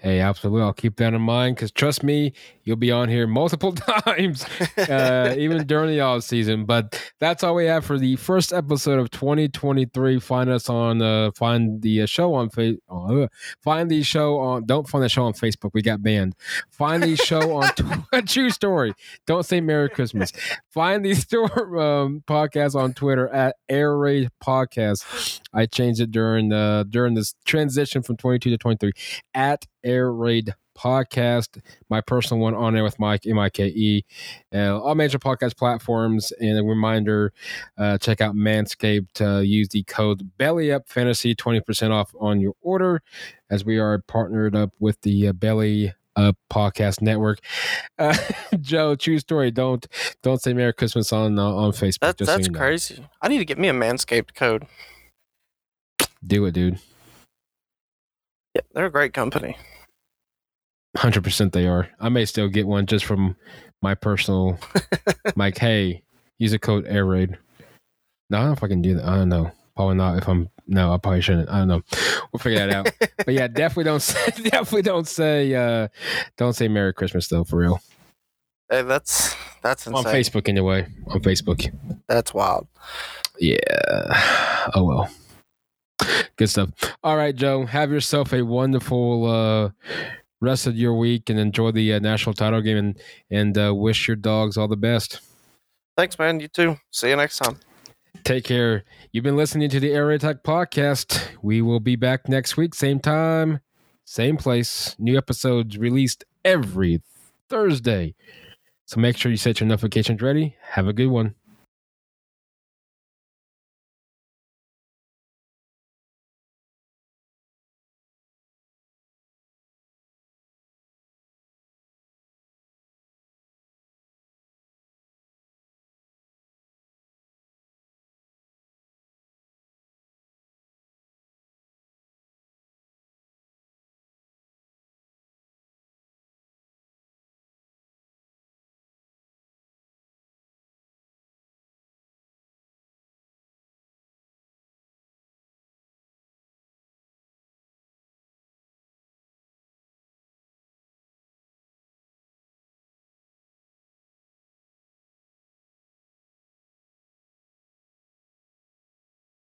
Hey, absolutely. I'll keep that in mind because trust me, you'll be on here multiple times, uh, even during the off season. But that's all we have for the first episode of 2023. Find us on, uh, find the uh, show on Facebook. Uh, find the show on, don't find the show on Facebook. We got banned. Find the show on tw- True Story. Don't say Merry Christmas. Find the store um, podcast on Twitter at Air Raid Podcast. I changed it during the during this transition from 22 to 23 at Air Raid Podcast. My personal one on there with Mike M I K E. Uh, all major podcast platforms. And a reminder: uh, check out Manscaped. Uh, use the code Belly Up Fantasy twenty percent off on your order, as we are partnered up with the uh, Belly uh, podcast network. Uh, Joe, true story. Don't don't say Merry Christmas on uh, on Facebook. That, just so that's you know. crazy. I need to get me a Manscaped code. Do it, dude. They're a great company. Hundred percent, they are. I may still get one just from my personal. like, hey, use a code Air Raid. No, I don't know if I can do that. I don't know. Probably not. If I'm no, I probably shouldn't. I don't know. We'll figure that out. but yeah, definitely don't say. Definitely don't say. uh Don't say Merry Christmas though, for real. Hey, that's that's insane. On Facebook, anyway. On Facebook. That's wild. Yeah. Oh well. Good stuff. All right, Joe. Have yourself a wonderful uh, rest of your week and enjoy the uh, national title game and and uh, wish your dogs all the best. Thanks, man. You too. See you next time. Take care. You've been listening to the Air Tech podcast. We will be back next week, same time, same place. New episodes released every Thursday. So make sure you set your notifications ready. Have a good one.